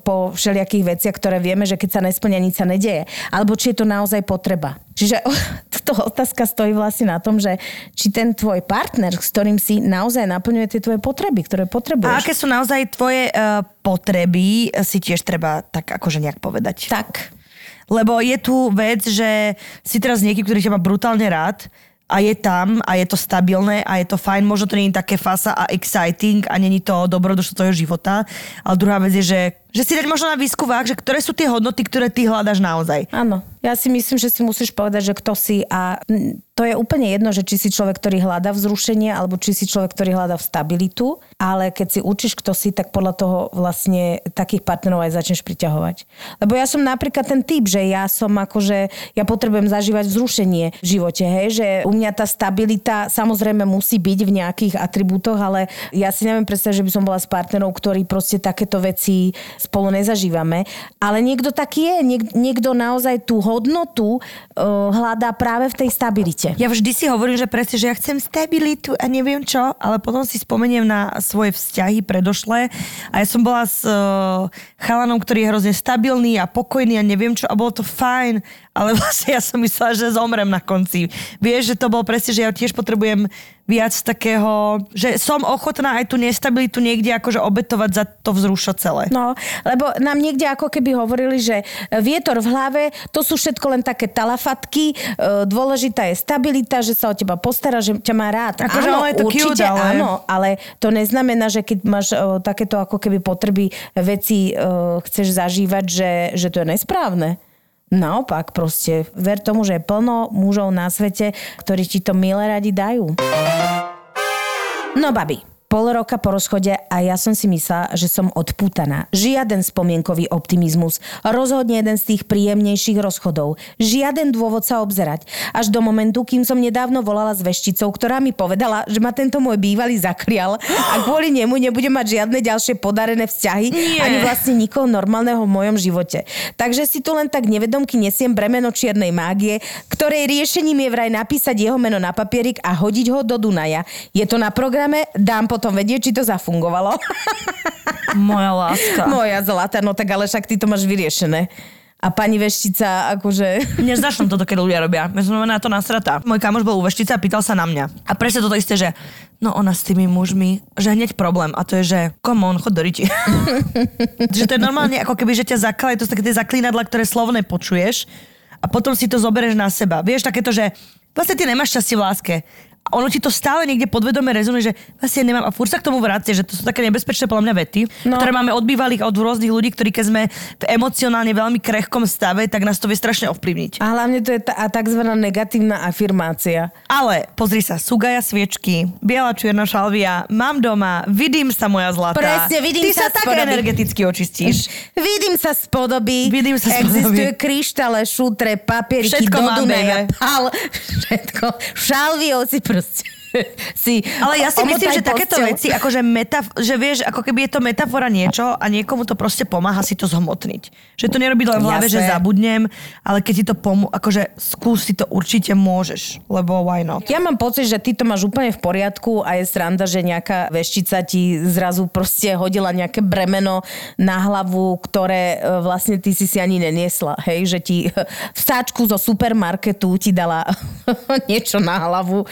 po všelijakých veciach, ktoré vieme, že keď sa nesplňa, nič sa nedeje. Alebo či je to naozaj potreba. Čiže (laughs) to otázka stojí vlastne na tom, že či ten tvoj partner, s ktorým si naozaj naplňuje tie tvoje potreby, ktoré A potrebuješ. aké sú naozaj tvoje uh, potreby, si tiež treba tak akože nejak povedať. Tak. Lebo je tu vec, že si teraz nieký, ktorý ťa má brutálne rád a je tam a je to stabilné a je to fajn, možno to nie je také fasa a exciting a není to dobrodošlo tvojho života, ale druhá vec je, že, že si dať možno na výskuvách, že ktoré sú tie hodnoty, ktoré ty hľadaš naozaj. Áno. Ja si myslím, že si musíš povedať, že kto si a to je úplne jedno, že či si človek, ktorý hľadá vzrušenie, alebo či si človek, ktorý hľadá stabilitu, ale keď si učíš, kto si, tak podľa toho vlastne takých partnerov aj začneš priťahovať. Lebo ja som napríklad ten typ, že ja som akože, ja potrebujem zažívať vzrušenie v živote, hej, že u mňa tá stabilita samozrejme musí byť v nejakých atribútoch, ale ja si neviem predstaviť, že by som bola s partnerom, ktorý proste takéto veci spolu nezažívame. Ale niekto taký je, niek- niekto naozaj tú hodnotu uh, hľadá práve v tej stabilite. Ja vždy si hovorím, že presne, že ja chcem stabilitu a neviem čo, ale potom si spomeniem na svoje vzťahy predošlé a ja som bola s uh, chalanom, ktorý je hrozne stabilný a pokojný a neviem čo a bolo to fajn, ale (laughs) vlastne ja som myslela, že zomrem na konci. Vieš, že to bolo presne, že ja tiež potrebujem viac takého, že som ochotná aj tú nestabilitu niekde akože obetovať za to vzrušo celé. No, lebo nám niekde ako keby hovorili, že vietor v hlave, to sú všetko len také talafatky, e, dôležitá je stabilita, že sa o teba postará, že ťa má rád. Akože áno, je to určite cute, ale- áno, ale to neznamená, že keď máš o, takéto ako keby potreby veci o, chceš zažívať, že, že to je nesprávne. Naopak, proste ver tomu, že je plno mužov na svete, ktorí ti to milé radi dajú. No babi, pol roka po rozchode a ja som si myslela, že som odpútaná. Žiaden spomienkový optimizmus. Rozhodne jeden z tých príjemnejších rozchodov. Žiaden dôvod sa obzerať. Až do momentu, kým som nedávno volala s vešticou, ktorá mi povedala, že ma tento môj bývalý zakrial a kvôli nemu nebudem mať žiadne ďalšie podarené vzťahy Nie. ani vlastne nikoho normálneho v mojom živote. Takže si tu len tak nevedomky nesiem bremeno čiernej mágie, ktorej riešením je vraj napísať jeho meno na papierik a hodiť ho do Dunaja. Je to na programe, dám potom vedieť, či to zafungovalo. (laughs) Moja láska. Moja zlatá, no tak ale však ty to máš vyriešené. A pani veštica, akože... Neznašam toto, keď ľudia robia. Ja som na to nasratá. Môj kamoš bol u veštice a pýtal sa na mňa. A presne toto isté, že no ona s tými mužmi, že hneď problém. A to je, že come on, chod do riti. (laughs) že to je normálne ako keby, že ťa zaklali, to sú také tie zaklínadla, ktoré slovne počuješ a potom si to zoberieš na seba. Vieš, takéto, že vlastne ty nemáš šťastie v láske, ono ti to stále niekde podvedome rezonuje, že vlastne nemám a furt sa k tomu vrácie, že to sú také nebezpečné podľa mňa vety, no. Ktoré máme od bývalých od rôznych ľudí, ktorí keď sme v emocionálne veľmi krehkom stave, tak nás to vie strašne ovplyvniť. A hlavne to je tá a takzvaná negatívna afirmácia. Ale pozri sa, Sugaja sviečky, biela čierna šalvia, mám doma, vidím sa moja zlatá. Presne, vidím Ty sa sa tak spodoby. energeticky očistíš. Vidím sa z podoby. Vidím sa z Existuje kryštále, šutre, papieriky, Všetko do Dunaja, pal, (laughs) všetko. Šalviou si proste (laughs) si Ale ja si myslím, že takéto posteľ. veci, akože metaf- že vieš, ako keby je to metafora niečo a niekomu to proste pomáha si to zhmotniť. Že to nerobí len v hlave, že Jasné. zabudnem, ale keď ti to pomôže, akože skús si to určite môžeš, lebo why not? Ja mám pocit, že ty to máš úplne v poriadku a je sranda, že nejaká veštica ti zrazu proste hodila nejaké bremeno na hlavu, ktoré e, vlastne ty si si ani neniesla. Hej, že ti (laughs) v sáčku zo supermarketu ti dala (laughs) niečo na hlavu.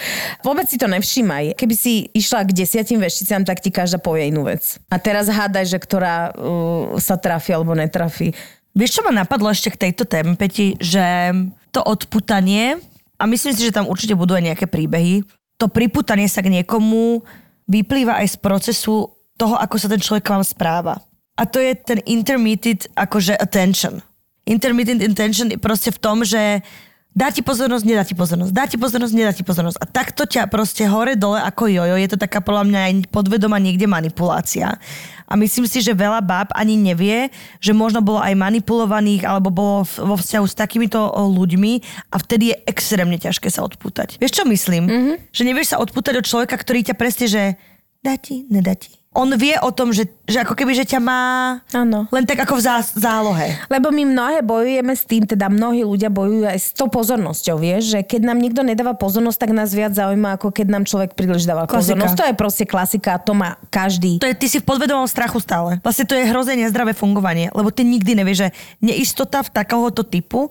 Vôbec si to nevšímaj. Keby si išla k desiatim vešticám, tak ti každá povie inú vec. A teraz hádaj, že ktorá uh, sa trafi alebo netrafi. Vieš, čo ma napadlo ešte k tejto téme, Peti, že to odputanie, a myslím si, že tam určite budú aj nejaké príbehy, to priputanie sa k niekomu vyplýva aj z procesu toho, ako sa ten človek k vám správa. A to je ten intermittent akože attention. Intermittent attention je proste v tom, že dá ti pozornosť, nedá ti pozornosť, dá ti pozornosť, nedá ti pozornosť. A takto ťa proste hore dole ako jojo, je to taká podľa mňa aj podvedoma niekde manipulácia. A myslím si, že veľa báb ani nevie, že možno bolo aj manipulovaných alebo bolo vo vzťahu s takýmito ľuďmi a vtedy je extrémne ťažké sa odpútať. Vieš, čo myslím? Mm-hmm. Že nevieš sa odpútať od človeka, ktorý ťa presne, že dá ti, nedá ti. On vie o tom, že, že ako keby, že ťa má Áno. len tak ako v zá, zálohe. Lebo my mnohé bojujeme s tým, teda mnohí ľudia bojujú aj s tou pozornosťou, vieš, že keď nám niekto nedáva pozornosť, tak nás viac zaujíma, ako keď nám človek príliš dáva Klasika. pozornosť. To je proste klasika, to má každý. To je, ty si v podvedomom strachu stále. Vlastne to je hrozne nezdravé fungovanie, lebo ty nikdy nevieš, že neistota v takéhoto typu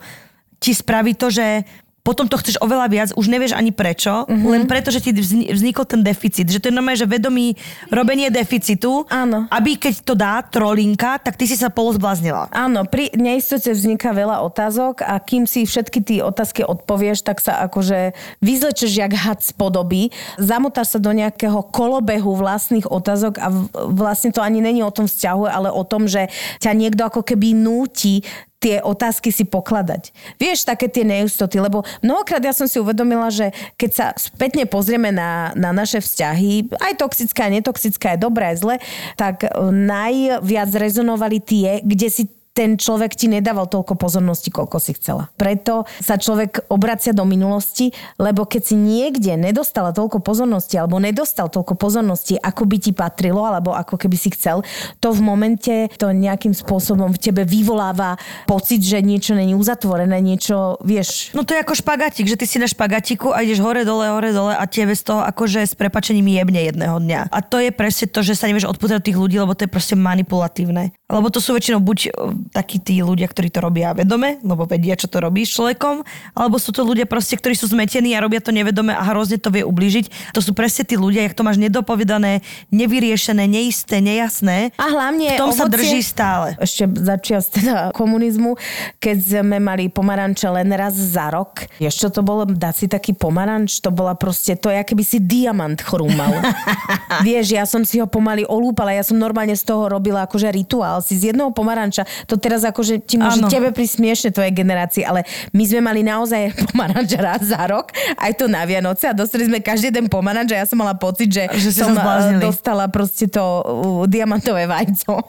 ti spraví to, že potom to chceš oveľa viac, už nevieš ani prečo, mm-hmm. len preto, že ti vzni- vznikol ten deficit. Že to je normálne, že vedomí robenie deficitu, Áno. aby keď to dá trolinka, tak ty si sa polozbláznila. Áno, pri neistote vzniká veľa otázok a kým si všetky tie otázky odpovieš, tak sa akože vyzlečeš jak had z podoby, zamotáš sa do nejakého kolobehu vlastných otázok a vlastne to ani není o tom vzťahu, ale o tom, že ťa niekto ako keby núti tie otázky si pokladať. Vieš, také tie neistoty, lebo mnohokrát ja som si uvedomila, že keď sa spätne pozrieme na, na naše vzťahy, aj toxické, aj netoxické, aj dobré, aj zlé, tak e, najviac rezonovali tie, kde si ten človek ti nedával toľko pozornosti, koľko si chcela. Preto sa človek obracia do minulosti, lebo keď si niekde nedostala toľko pozornosti alebo nedostal toľko pozornosti, ako by ti patrilo, alebo ako keby si chcel, to v momente to nejakým spôsobom v tebe vyvoláva pocit, že niečo není uzatvorené, niečo, vieš, No to je ako špagatík, že ty si na špagatíku a ideš hore, dole, hore, dole a tebe z toho akože s prepačením jebne jedného dňa. A to je presne to, že sa nevieš odpútať od tých ľudí, lebo to je proste manipulatívne. Lebo to sú väčšinou buď takí tí ľudia, ktorí to robia vedome, lebo vedia, čo to robí s človekom, alebo sú to ľudia proste, ktorí sú zmetení a robia to nevedome a hrozne to vie ublížiť. To sú presne tí ľudia, jak to máš nedopovedané, nevyriešené, neisté, nejasné. A hlavne v tom sa ovocie- drží stále. ešte začias teda komunizmu, keď sme mali pomaranče len raz za rok. Čo to bolo? Dať si taký pomaranč, to bola proste, to je, keby si diamant chrúmal. (laughs) Vieš, ja som si ho pomaly olúpala, ja som normálne z toho robila akože rituál, si z jedného pomaranča, to teraz akože ti môže Áno. tebe prismiešne tvojej generácii, ale my sme mali naozaj (laughs) pomaranč raz za rok, aj to na Vianoce a dostali sme každý jeden pomaranč a ja som mala pocit, že, Že som zbláznili. dostala proste to uh, diamantové vajco.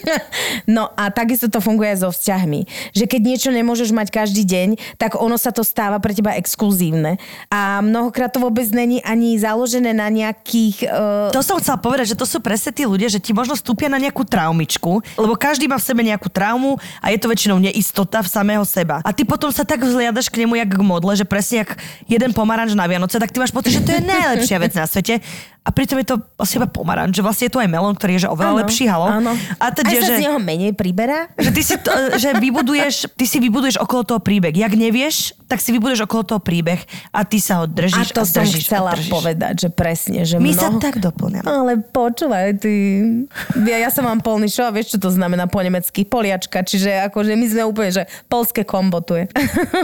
(laughs) no a takisto to funguje aj so vzťahmi. Že keď niečo nemôžeš mať každý deň, tak ono sa to stáva pre teba exkluzívne. A mnohokrát to vôbec není ani založené na nejakých... Uh, To som chcela povedať, že to sú presne tí ľudia, že ti možno stúpia na nejakú traumičku, lebo každý má v sebe nejakú traumu a je to väčšinou neistota v samého seba. A ty potom sa tak vzliadaš k nemu jak k modle, že presne jak jeden pomaranč na Vianoce, tak ty máš pocit, že to je najlepšia vec na svete. a pritom je to vlastne iba pomaranč, že vlastne je to aj melón, ktorý je že oveľa Áno, lepší, halo. Áno. A Aj teda, sa že, z neho menej priberá. že ty si, to, že vybuduješ, ty si vybuduješ okolo toho príbeh. Jak nevieš, tak si vybuduješ okolo toho príbeh a ty sa ho A držíš to a som držíš chcela a držíš. povedať, že presne, že My mnoho... sa tak doplňame. Ale počúvaj, ty... Ja, ja som mám polný show a vieš, čo to znamená po nemecky? Poliačka, čiže akože my sme úplne, že polské kombo tu je.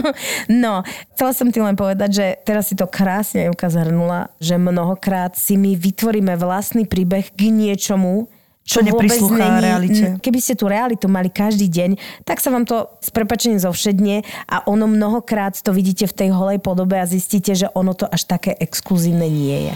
(laughs) no, chcela som ti len povedať, že teraz si to krásne Juka zhrnula, že mnohokrát si my vytvoríme vlastný príbeh k niečomu, Čo neprislúcha realite. Keby ste tú realitu mali každý deň, tak sa vám to s prepačením zovšedne a ono mnohokrát to vidíte v tej holej podobe a zistíte, že ono to až také exkluzívne nie je.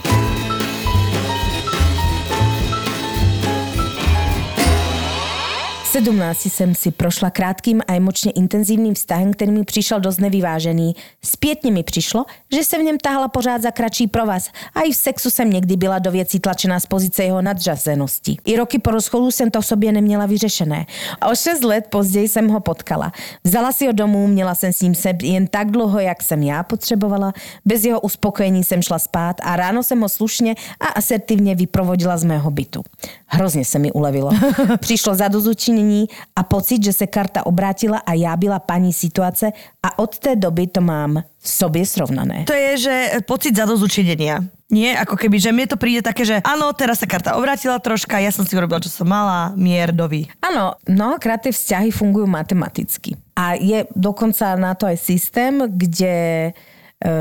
17 jsem si prošla krátkým a emočně intenzivním vztahem, který mi přišel dost nevyvážený. Zpětně mi přišlo, že se v něm tahala pořád za kratší provaz a i v sexu jsem někdy byla do věcí tlačená z pozice jeho nadřazenosti. I roky po rozchodu jsem to v sobě neměla vyřešené. A o 6 let později jsem ho potkala. Vzala si ho domů, měla jsem s ním se jen tak dlouho, jak jsem já potřebovala. Bez jeho uspokojení jsem šla spát a ráno jsem ho slušně a asertivně vyprovodila z mého bytu. Hrozně se mi ulevilo. (laughs) Přišlo zadozučinění a pocit, že se karta obrátila a já byla paní situace a od té doby to mám v sobě srovnané. To je, že pocit zadozučinenia. Nie, ako keby, že mne to príde také, že áno, teraz sa karta obrátila troška, ja som si urobila, čo som mala, mier, dovi. Áno, mnohokrát tie vzťahy fungujú matematicky. A je dokonca na to aj systém, kde e,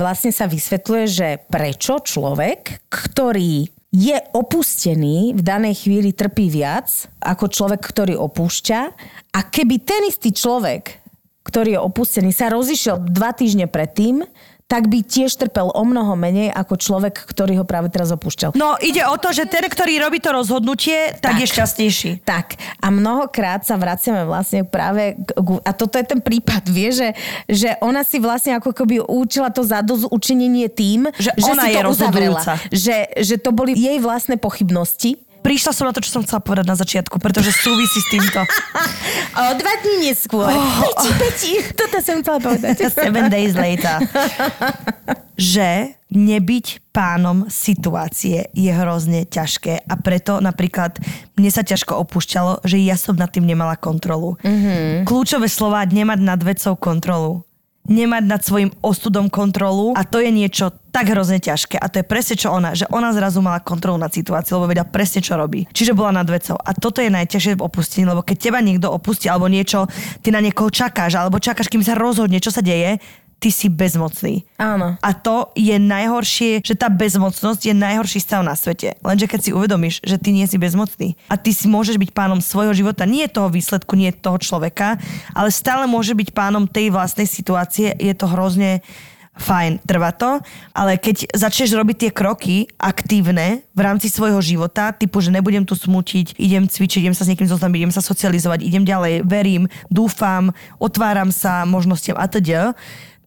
vlastne sa vysvetľuje, že prečo človek, ktorý je opustený, v danej chvíli trpí viac ako človek, ktorý opúšťa. A keby ten istý človek, ktorý je opustený, sa rozišiel dva týždne predtým, tak by tiež trpel o mnoho menej ako človek, ktorý ho práve teraz opúšťal. No ide o to, že ten, ktorý robí to rozhodnutie, tak, tak. je šťastnejší. Tak. A mnohokrát sa vraciame vlastne práve, a toto je ten prípad, vie, že, že ona si vlastne ako keby učila to zadozučinenie tým, Že že ona si je to uzavrela. Že, že to boli jej vlastné pochybnosti. Prišla som na to, čo som chcela povedať na začiatku, pretože súvisí s týmto. (laughs) O dva dní neskôr. Oh, peti, peti. Toto som chcela povedať. (laughs) (laughs) Seven days later. že nebyť pánom situácie je hrozne ťažké a preto napríklad mne sa ťažko opúšťalo, že ja som nad tým nemala kontrolu. Mm-hmm. Kľúčové slova nemať nad vecou kontrolu nemať nad svojim ostudom kontrolu a to je niečo tak hrozne ťažké a to je presne čo ona, že ona zrazu mala kontrolu nad situáciou, lebo vedela presne čo robí. Čiže bola nad vecou. A toto je najťažšie v opustení, lebo keď teba niekto opustí alebo niečo, ty na niekoho čakáš alebo čakáš, kým sa rozhodne, čo sa deje, ty si bezmocný. Áno. A to je najhoršie, že tá bezmocnosť je najhorší stav na svete. Lenže keď si uvedomíš, že ty nie si bezmocný a ty si môžeš byť pánom svojho života, nie toho výsledku, nie toho človeka, ale stále môže byť pánom tej vlastnej situácie, je to hrozne fajn, trvá to, ale keď začneš robiť tie kroky aktívne v rámci svojho života, typu, že nebudem tu smutiť, idem cvičiť, idem sa s niekým zoznamiť, idem sa socializovať, idem ďalej, verím, dúfam, otváram sa možnostiam a teda,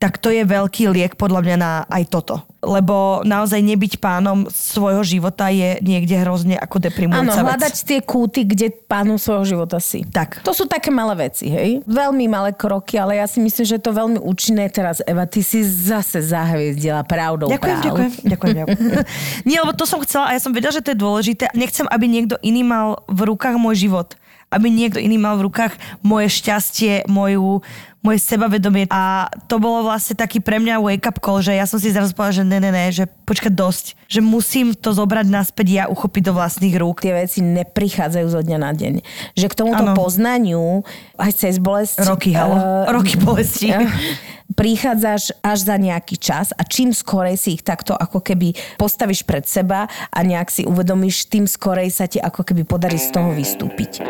tak to je veľký liek podľa mňa na aj toto. Lebo naozaj nebyť pánom svojho života je niekde hrozne ako Áno, deprimujúca vec. hľadať tie kúty, kde pánom svojho života si. Tak. To sú také malé veci, hej? Veľmi malé kroky, ale ja si myslím, že je to veľmi účinné teraz. Eva, ty si zase zahviezdila pravdou Ďakujem, práv. ďakujem, ďakujem, ďakujem. (laughs) Nie, lebo to som chcela a ja som vedela, že to je dôležité. Nechcem, aby niekto iný mal v rukách môj život. Aby niekto iný mal v rukách moje šťastie, moju, moje sebavedomie. A to bolo vlastne taký pre mňa wake-up call, že ja som si zrazu povedala, že ne, ne, ne, že počkať dosť. Že musím to zobrať naspäť ja, uchopiť do vlastných rúk. Tie veci neprichádzajú zo dňa na deň. Že k tomuto Áno. poznaniu, aj cez bolesť... Roky, halo. eh, Roky bolesti. (laughs) (laughs) prichádzaš až za nejaký čas a čím skorej si ich takto ako keby postavíš pred seba a nejak si uvedomíš, tým skorej sa ti ako keby podarí z toho vystúpiť.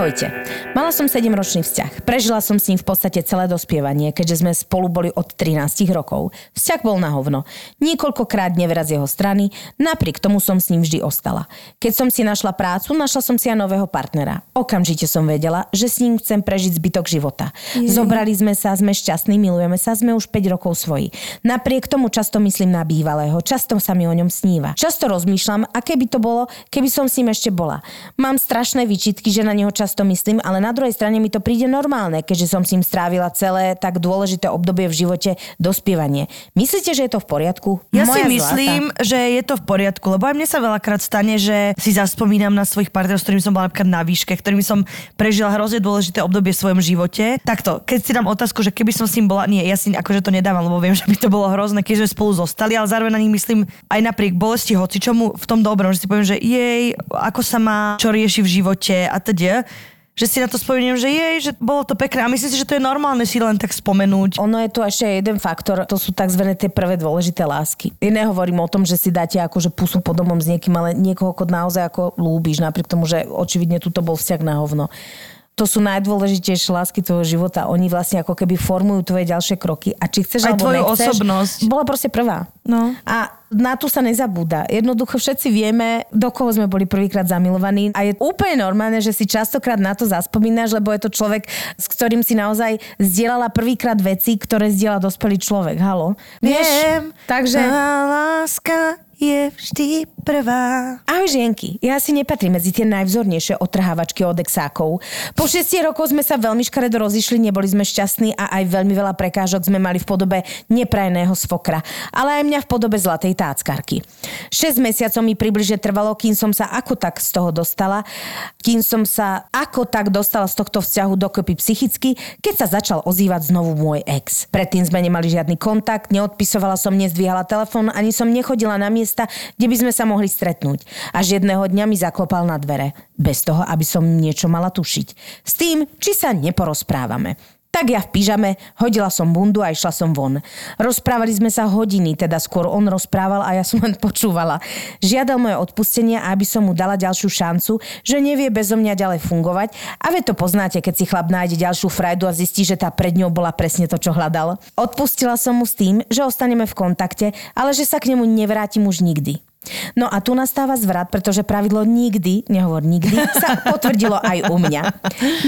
Ahojte. Mala som 7-ročný vzťah. Prežila som s ním v podstate celé dospievanie, keďže sme spolu boli od 13 rokov. Vzťah bol na hovno. Niekoľkokrát nevera z jeho strany, napriek tomu som s ním vždy ostala. Keď som si našla prácu, našla som si aj nového partnera. Okamžite som vedela, že s ním chcem prežiť zbytok života. Zobrali sme sa, sme šťastní, milujeme sa, sme už 5 rokov svoji. Napriek tomu často myslím na bývalého, často sa mi o ňom sníva. Často rozmýšľam, aké by to bolo, keby som s ním ešte bola. Mám strašné výčitky, že na neho často občas to myslím, ale na druhej strane mi to príde normálne, keďže som s ním strávila celé tak dôležité obdobie v živote dospievanie. Myslíte, že je to v poriadku? Ja Moja si myslím, zlata. že je to v poriadku, lebo aj mne sa veľakrát stane, že si zaspomínam na svojich partnerov, s ktorými som bola napríklad na výške, ktorými som prežila hrozne dôležité obdobie v svojom živote. Takto, keď si dám otázku, že keby som s ním bola, nie, ja si akože to nedávam, lebo viem, (laughs) že by to bolo hrozné, keď sme spolu zostali, ale zároveň na nich myslím aj napriek bolesti hoci čomu v tom dobrom, že si poviem, že jej, ako sa má, čo rieši v živote a teda že si na to spomeniem, že jej, že bolo to pekné a myslím si, že to je normálne si len tak spomenúť. Ono je tu ešte jeden faktor, to sú tzv. tie prvé dôležité lásky. Ja nehovorím o tom, že si dáte akože pusu pod domom s niekým, ale niekoho, kod naozaj ako lúbiš, napriek tomu, že očividne tu to bol vzťah na hovno. To sú najdôležitejšie lásky tvojho života. Oni vlastne ako keby formujú tvoje ďalšie kroky. A či chceš Aj alebo tvoju nechceš, osobnosť. Bola proste prvá. No. A na tu sa nezabúda. Jednoducho všetci vieme, do koho sme boli prvýkrát zamilovaní a je úplne normálne, že si častokrát na to zaspomínaš, lebo je to človek, s ktorým si naozaj zdieľala prvýkrát veci, ktoré zdieľa dospelý človek. Halo? Viem, takže... láska je vždy prvá. Ahoj žienky, ja si nepatrím medzi tie najvzornejšie otrhávačky od exákov. Po šiestich rokoch sme sa veľmi škaredo rozišli, neboli sme šťastní a aj veľmi veľa prekážok sme mali v podobe neprajeného svokra, ale aj mňa v podobe zlatej táckarky. 6 mesiacov mi približne trvalo, kým som sa ako tak z toho dostala, kým som sa ako tak dostala z tohto vzťahu dokopy psychicky, keď sa začal ozývať znovu môj ex. Predtým sme nemali žiadny kontakt, neodpisovala som, nezdvíhala telefón, ani som nechodila na miesta, kde by sme sa mohli stretnúť. Až jedného dňa mi zaklopal na dvere, bez toho, aby som niečo mala tušiť. S tým, či sa neporozprávame. Tak ja v pyžame, hodila som bundu a išla som von. Rozprávali sme sa hodiny, teda skôr on rozprával a ja som len počúvala. Žiadal moje odpustenie aby som mu dala ďalšiu šancu, že nevie bezo mňa ďalej fungovať. A veď to poznáte, keď si chlap nájde ďalšiu frajdu a zistí, že tá pred ňou bola presne to, čo hľadal. Odpustila som mu s tým, že ostaneme v kontakte, ale že sa k nemu nevrátim už nikdy. No a tu nastáva zvrat, pretože pravidlo nikdy, nehovor nikdy, sa (laughs) potvrdilo aj u mňa.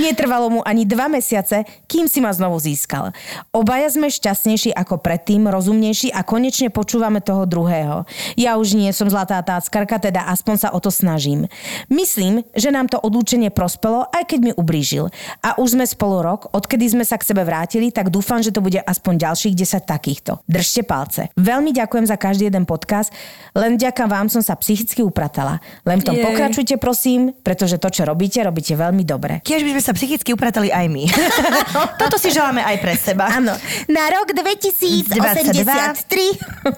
Netrvalo mu ani dva mesiace, kým si ma znovu získal. Obaja sme šťastnejší ako predtým, rozumnejší a konečne počúvame toho druhého. Ja už nie som zlatá táckarka, teda aspoň sa o to snažím. Myslím, že nám to odlúčenie prospelo, aj keď mi ublížil. A už sme spolu rok, odkedy sme sa k sebe vrátili, tak dúfam, že to bude aspoň ďalších 10 takýchto. Držte palce. Veľmi ďakujem za každý jeden podcast, len ďakujem vám som sa psychicky upratala. Len v tom Jej. pokračujte, prosím, pretože to, čo robíte, robíte veľmi dobre. Tiež by sme sa psychicky upratali aj my. (laughs) Toto si želáme aj pre seba. Áno, na rok 2083.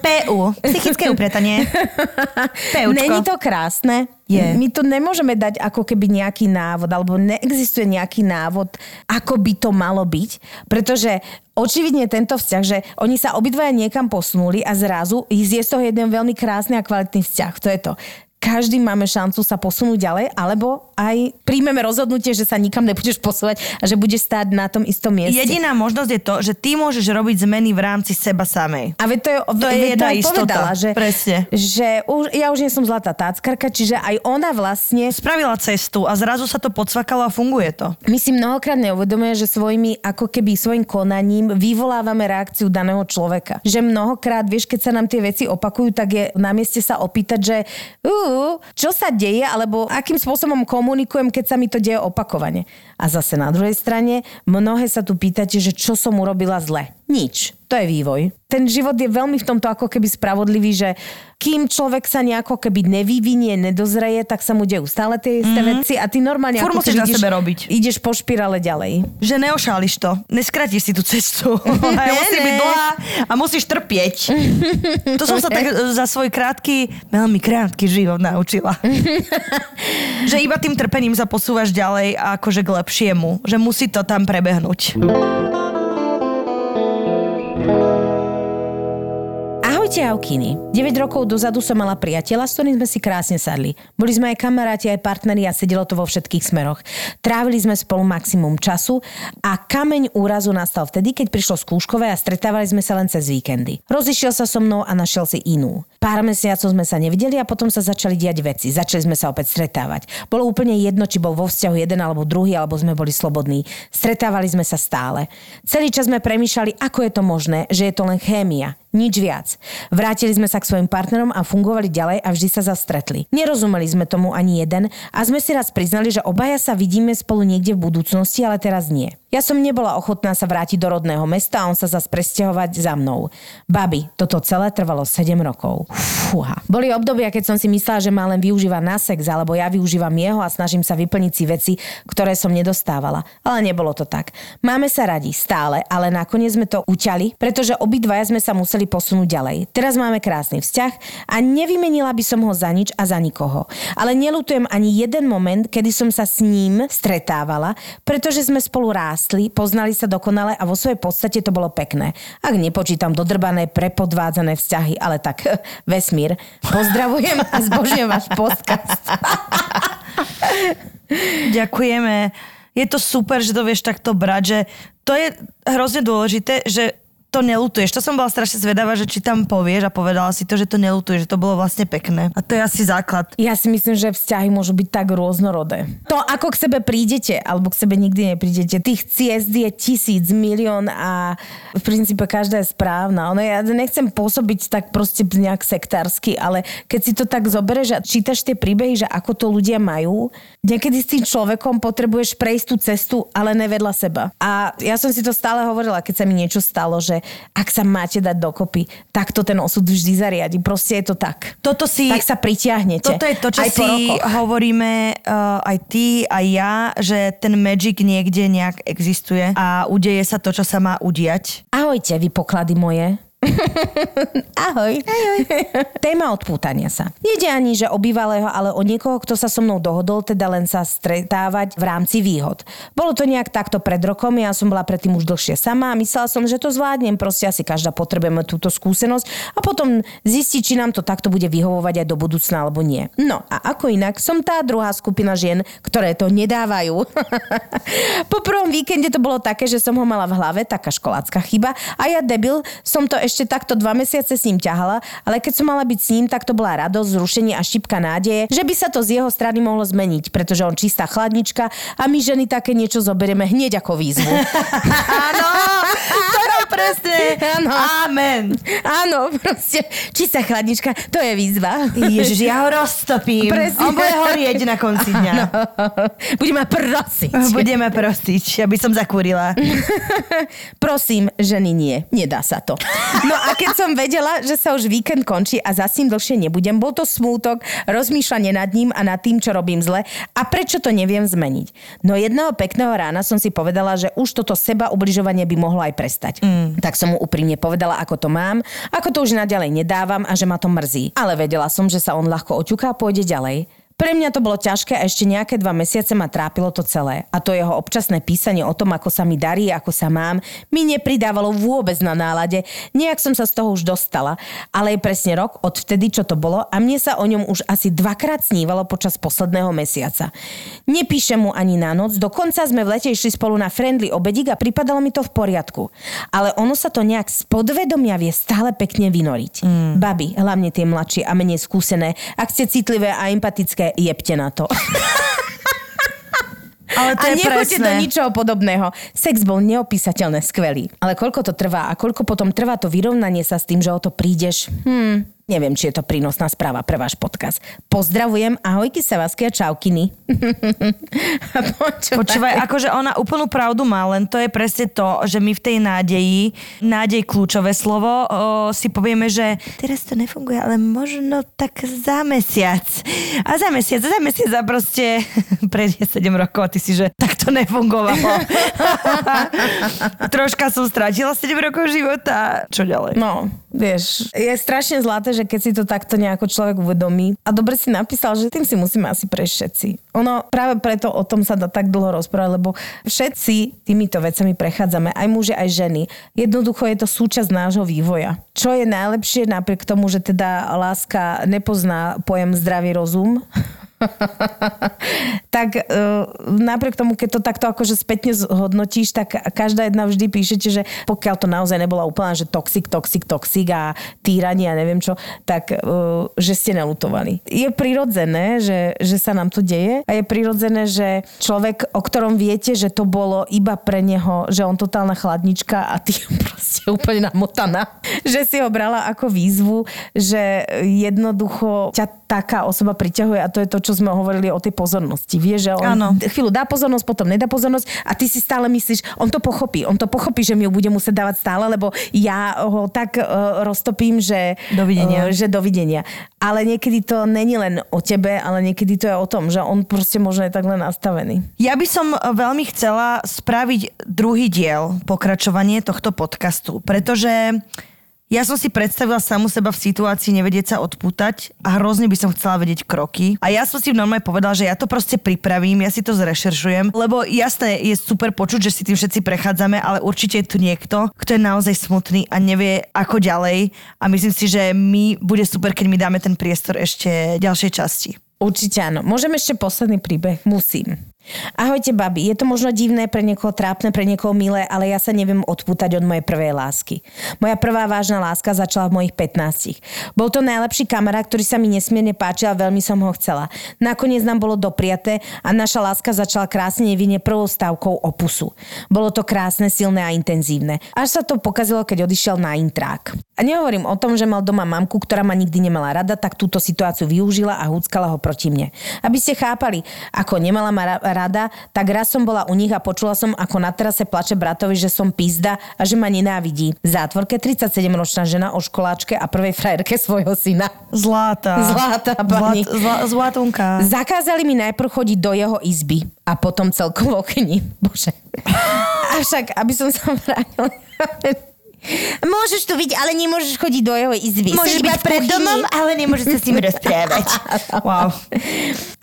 PU. Psychické upratanie. (laughs) Peučko. Není to krásne? Je. My to nemôžeme dať ako keby nejaký návod, alebo neexistuje nejaký návod, ako by to malo byť, pretože očividne tento vzťah, že oni sa obidvaja niekam posunuli a zrazu je z toho jeden veľmi krásny a kvalitný vzťah. To je to. Každý máme šancu sa posunúť ďalej, alebo aj príjmeme rozhodnutie, že sa nikam nebudeš posúvať a že budeš stáť na tom istom mieste. Jediná možnosť je to, že ty môžeš robiť zmeny v rámci seba samej. A veď to je, To je veď jedna aj istota. povedala, že, Presne. že už, ja už nie som zlatá táckarka, čiže aj ona vlastne Spravila cestu a zrazu sa to podsvakalo a funguje to. my si mnohokrát neuvedomuje, že svojimi, ako keby svojim konaním vyvolávame reakciu daného človeka. Že mnohokrát, vieš, keď sa nám tie veci opakujú, tak je na mieste sa opýtať, že uh, čo sa deje, alebo akým spôsobom komunikujem, keď sa mi to deje opakovane. A zase na druhej strane, mnohé sa tu pýtate, že čo som urobila zle. Nič. To je vývoj. Ten život je veľmi v tomto ako keby spravodlivý, že kým človek sa nejako keby nevyvinie, nedozreje, tak sa mu dejú stále tie isté mm-hmm. veci a ty normálne Furt ako musíš ideš, sebe robiť. ideš po špirále ďalej. Že neošáliš to. Neskratíš si tú cestu. (laughs) Ona musí byť dlhá a musíš trpieť. (laughs) To som sa tak za svoj krátky, veľmi krátky život naučila. (laughs) že iba tým trpením sa posúvaš ďalej a akože k lepšiemu. Že musí to tam prebehnúť. Aukiny. 9 rokov dozadu som mala priateľa, s ktorým sme si krásne sadli. Boli sme aj kamaráti, aj partneri a sedelo to vo všetkých smeroch. Trávili sme spolu maximum času a kameň úrazu nastal vtedy, keď prišlo skúškové a stretávali sme sa len cez víkendy. Rozišiel sa so mnou a našiel si inú. Pár mesiacov sme sa nevideli a potom sa začali diať veci. Začali sme sa opäť stretávať. Bolo úplne jedno, či bol vo vzťahu jeden alebo druhý, alebo sme boli slobodní. Stretávali sme sa stále. Celý čas sme premýšľali, ako je to možné, že je to len chémia. Nič viac. Vrátili sme sa k svojim partnerom a fungovali ďalej a vždy sa zastretli. Nerozumeli sme tomu ani jeden a sme si raz priznali, že obaja sa vidíme spolu niekde v budúcnosti, ale teraz nie. Ja som nebola ochotná sa vrátiť do rodného mesta a on sa zase presťahovať za mnou. Babi, toto celé trvalo 7 rokov. Fúha. Boli obdobia, keď som si myslela, že ma len využíva na sex, alebo ja využívam jeho a snažím sa vyplniť si veci, ktoré som nedostávala. Ale nebolo to tak. Máme sa radi stále, ale nakoniec sme to uťali, pretože obidvaja sme sa museli posunúť ďalej. Teraz máme krásny vzťah a nevymenila by som ho za nič a za nikoho. Ale nelutujem ani jeden moment, kedy som sa s ním stretávala, pretože sme spolu rástli, poznali sa dokonale a vo svojej podstate to bolo pekné. Ak nepočítam dodrbané, prepodvádzané vzťahy, ale tak (laughs) vesmír. Pozdravujem a zbožujem váš podcast. (laughs) Ďakujeme. Je to super, že to vieš takto brať, že to je hrozne dôležité, že to nelutuješ. To som bola strašne zvedavá, že či tam povieš a povedala si to, že to nelutuješ, že to bolo vlastne pekné. A to je asi základ. Ja si myslím, že vzťahy môžu byť tak rôznorodé. To, ako k sebe prídete, alebo k sebe nikdy neprídete, tých ciest je tisíc, milión a v princípe každá je správna. Ono, ja nechcem pôsobiť tak proste nejak sektársky, ale keď si to tak zoberieš a čítaš tie príbehy, že ako to ľudia majú, niekedy s tým človekom potrebuješ prejsť tú cestu, ale nevedľa seba. A ja som si to stále hovorila, keď sa mi niečo stalo, že ak sa máte dať dokopy, tak to ten osud vždy zariadi. Proste je to tak. Toto si... Tak sa pritiahnete. Toto je to, čo aj si hovoríme uh, aj ty, aj ja, že ten magic niekde nejak existuje a udeje sa to, čo sa má udiať. Ahojte, vy poklady moje. (laughs) Ahoj. Ahoj. Téma odpútania sa. Nede ani, že o bývalého, ale o niekoho, kto sa so mnou dohodol, teda len sa stretávať v rámci výhod. Bolo to nejak takto pred rokom, ja som bola predtým už dlhšie sama a myslela som, že to zvládnem, proste asi každá potrebujeme túto skúsenosť a potom zistiť, či nám to takto bude vyhovovať aj do budúcna alebo nie. No a ako inak, som tá druhá skupina žien, ktoré to nedávajú. (laughs) po prvom víkende to bolo také, že som ho mala v hlave, taká školácka chyba a ja debil som to ešte takto dva mesiace s ním ťahala, ale keď som mala byť s ním, tak to bola radosť, zrušenie a šipka nádeje, že by sa to z jeho strany mohlo zmeniť, pretože on čistá chladnička a my ženy také niečo zoberieme hneď ako výzvu. (laughs) Áno, (laughs) to presne. Áno. Amen. Áno, proste čistá chladnička, to je výzva. Ježiš, ja ho roztopím. Presne. On bude horieť na konci dňa. Budeme prosiť. Budeme prosiť, aby som zakúrila. (laughs) Prosím, ženy nie. Nedá sa to. No a keď som vedela, že sa už víkend končí a za ním dlhšie nebudem, bol to smútok, rozmýšľanie nad ním a nad tým, čo robím zle a prečo to neviem zmeniť. No jedného pekného rána som si povedala, že už toto seba ubližovanie by mohlo aj prestať. Mm. Tak som mu úprimne povedala, ako to mám, ako to už naďalej nedávam a že ma to mrzí. Ale vedela som, že sa on ľahko oťuká a pôjde ďalej. Pre mňa to bolo ťažké a ešte nejaké dva mesiace ma trápilo to celé. A to jeho občasné písanie o tom, ako sa mi darí, ako sa mám, mi nepridávalo vôbec na nálade. Nejak som sa z toho už dostala. Ale je presne rok od vtedy, čo to bolo a mne sa o ňom už asi dvakrát snívalo počas posledného mesiaca. Nepíšem mu ani na noc, dokonca sme v lete išli spolu na friendly obedík a pripadalo mi to v poriadku. Ale ono sa to nejak z podvedomia vie stále pekne vynoriť. Mm. Baby, hlavne tie mladšie a menej skúsené, ak ste citlivé a empatické, jebte na to. (laughs) Ale to a je nechoďte presné. do ničoho podobného. Sex bol neopísateľne skvelý. Ale koľko to trvá a koľko potom trvá to vyrovnanie sa s tým, že o to prídeš? Hmm, neviem, či je to prínosná správa pre váš podcast. Pozdravujem, ahojky sa vás a čaukiny. Počúvaj. Počúvaj, akože ona úplnú pravdu má, len to je presne to, že my v tej nádeji, nádej kľúčové slovo, o, si povieme, že teraz to nefunguje, ale možno tak za mesiac. A za mesiac, za mesiac a proste (laughs) prejde 7 rokov a ty si, že tak to nefungovalo. (laughs) Troška som stratila 7 rokov života. Čo ďalej? No, vieš, je strašne zlaté, že keď si to takto nejako človek uvedomí. A dobre si napísal, že tým si musíme asi prejsť všetci. Ono práve preto o tom sa dá tak dlho rozprávať, lebo všetci týmito vecami prechádzame, aj muži, aj ženy. Jednoducho je to súčasť nášho vývoja. Čo je najlepšie napriek tomu, že teda láska nepozná pojem zdravý rozum, (laughs) tak uh, napriek tomu, keď to takto akože spätne zhodnotíš, tak každá jedna vždy píšete, že pokiaľ to naozaj nebola úplná, že toxik, toxik, toxik a týranie a neviem čo, tak uh, že ste nelutovali. Je prirodzené, že, že sa nám to deje a je prirodzené, že človek, o ktorom viete, že to bolo iba pre neho, že on totálna chladnička a ty (laughs) proste úplne namotaná, že si ho brala ako výzvu, že jednoducho ťa taká osoba priťahuje a to je to, čo sme hovorili o tej pozornosti. Vieš, že on Áno. chvíľu dá pozornosť, potom nedá pozornosť a ty si stále myslíš, on to pochopí, on to pochopí, že mi ju bude musieť dávať stále, lebo ja ho tak uh, roztopím, že... Dovidenia. Uh, že dovidenia. Ale niekedy to není len o tebe, ale niekedy to je o tom, že on proste možno je tak len nastavený. Ja by som veľmi chcela spraviť druhý diel, pokračovanie tohto podcastu, pretože ja som si predstavila samu seba v situácii nevedieť sa odpútať a hrozne by som chcela vedieť kroky. A ja som si normálne povedala, že ja to proste pripravím, ja si to zrešeršujem, lebo jasné, je super počuť, že si tým všetci prechádzame, ale určite je tu niekto, kto je naozaj smutný a nevie ako ďalej. A myslím si, že my bude super, keď mi dáme ten priestor ešte ďalšej časti. Určite áno. Môžem ešte posledný príbeh? Musím. Ahojte, babi. Je to možno divné, pre niekoho trápne, pre niekoho milé, ale ja sa neviem odpútať od mojej prvej lásky. Moja prvá vážna láska začala v mojich 15. Bol to najlepší kamarát, ktorý sa mi nesmierne páčil a veľmi som ho chcela. Nakoniec nám bolo dopriaté a naša láska začala krásne nevinne prvou stavkou opusu. Bolo to krásne, silné a intenzívne. Až sa to pokazilo, keď odišiel na intrák. A nehovorím o tom, že mal doma mamku, ktorá ma nikdy nemala rada, tak túto situáciu využila a húckala ho proti mne. Aby ste chápali, ako nemala ma ra- rada, tak raz som bola u nich a počula som, ako na terase plače bratovi, že som pizda a že ma nenávidí. V zátvorke 37-ročná žena o školáčke a prvej frajerke svojho syna. Zláta. Zlatá pani. Zlat, zla, zlatunka. Zakázali mi najprv chodiť do jeho izby a potom celkom v okni. (laughs) Bože. Avšak, aby som sa (laughs) vrátila. Môžeš tu byť, ale nemôžeš chodiť do jeho izby. Môžeš byť pred domom, ale nemôžeš sa s ním (laughs) rozprávať. wow.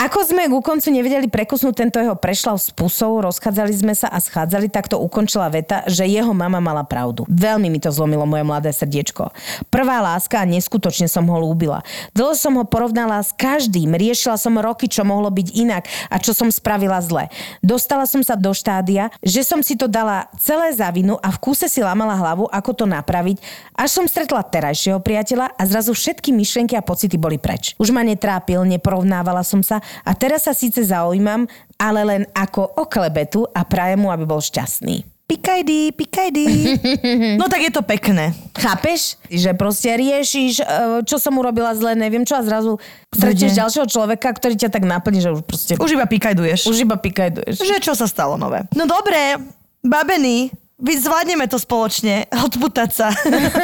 Ako sme ku koncu nevedeli prekusnúť tento jeho prešlav s pusou, rozchádzali sme sa a schádzali, tak to ukončila veta, že jeho mama mala pravdu. Veľmi mi to zlomilo moje mladé srdiečko. Prvá láska a neskutočne som ho lúbila. Dlho som ho porovnala s každým, riešila som roky, čo mohlo byť inak a čo som spravila zle. Dostala som sa do štádia, že som si to dala celé za vinu a v kúse si lamala hlavu, ako to napraviť, až som stretla terajšieho priateľa a zrazu všetky myšlienky a pocity boli preč. Už ma netrápil, neporovnávala som sa a teraz sa síce zaujímam, ale len ako o klebetu a prajem mu, aby bol šťastný. Pikajdy, pikajdy. (laughs) No tak je to pekné. Chápeš? Že proste riešiš, e, čo som urobila zle, neviem čo a zrazu stretneš ďalšieho človeka, ktorý ťa tak naplní, že už proste Už iba pikajduješ. už iba pikajduješ. Že čo sa stalo nové? No dobre, babení, vy zvládneme to spoločne, odputať sa.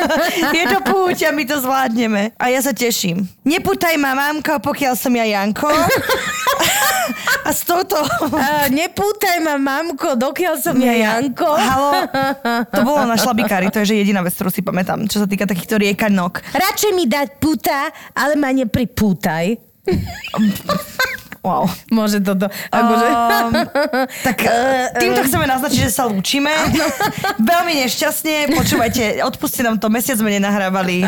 (laughs) je to púť a my to zvládneme. A ja sa teším. Nepútaj ma, mamka, pokiaľ som ja Janko. (laughs) a s touto... A nepútaj ma, mamko, dokiaľ som ja Janko. Halo, (laughs) to bolo na šlabikári, to je že jediná vec, ktorú si pamätám, čo sa týka takýchto riekanok. Radšej mi dať puta, ale ma nepripútaj. Wow. (laughs) Môže toto. Akože... Um, (laughs) tak uh, týmto chceme naznačiť, že sa lúčime. (laughs) Veľmi nešťastne. Počúvajte, odpuste nám to, mesiac sme nenahrávali.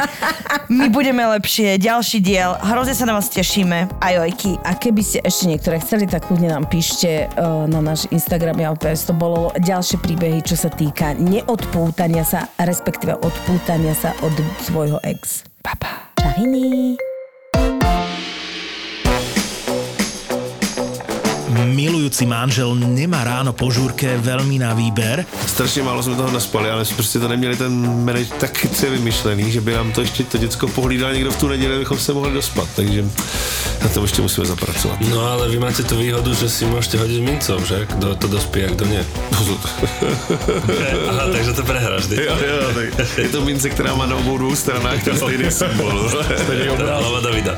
My budeme lepšie. Ďalší diel. Hrozne sa na vás tešíme. Ajojky. A keby ste ešte niektoré chceli, tak kľudne nám píšte uh, na náš Instagram JPS. To bolo ďalšie príbehy, čo sa týka neodpútania sa, respektíve odpútania sa od svojho ex. Papa. Čahiny. Milujúci manžel nemá ráno po žúrke veľmi na výber. Strašně málo jsme toho naspali, ale prostě to neměli ten manage tak chytře vymyšlený, že by nám to ještě to děcko pohlídal někdo v tu neděli, abychom se mohli dospat, takže na tom ještě musíme zapracovat. No ale vy máte tú výhodu, že si môžete hodiť mincov, že? Kto to dospie a kto nie. (laughs) Aha, takže to prehráš jo, jo, tak je to mince, která má na obou dvou stranách ten stejný symbol. Hlava Davida.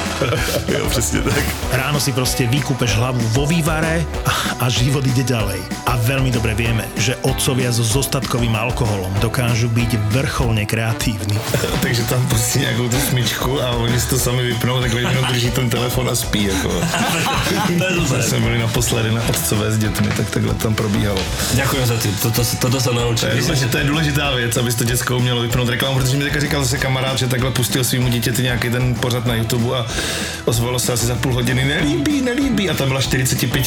jo, přesně tak. Ráno si proste vykúpeš hlavu vo vývare a a život ide ďalej. A veľmi dobre vieme, že otcovia so zostatkovým alkoholom dokážu byť vrcholne kreatívni. (laughs) Takže tam pustí nějakou tu smyčku a oni si to sami vypnou, takhle jenom drží ten telefon a spí. Jako. Když jsme byli naposledy na otcové s dětmi, tak takhle tam probíhalo. Ďakujem za tým, toto, toto sa To naučím. je, Myslím, důležitá, že to je důležitá věc, aby to děcko umělo vypnout reklamu, protože mi říkal zase kamarád, že takhle pustil svýmu dítěti nějaký ten pořad na YouTube a ozvalo se asi za půl hodiny, nelíbí, nelíbí a tam byla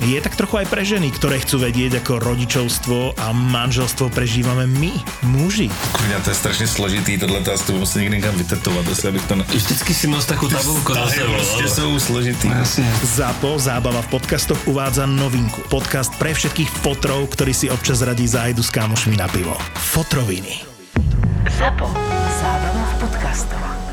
je tak trochu aj pre ženy, ktoré chcú vedieť, ako rodičovstvo a manželstvo prežívame my, muži. Kurňa, to je strašně složitý, tohle to asi musím někde někam vytetovat, asi abych to ne... vždycky si nos takú tabulku za sebou. prostě jsou složitý. ZAPO, zábava v podcastoch, uvádza novinku. Podcast pre všetkých fotrov, ktorí si občas radí zájdu s kámošmi na pivo. Fotroviny. ZAPO. Zábrná v podcastovách.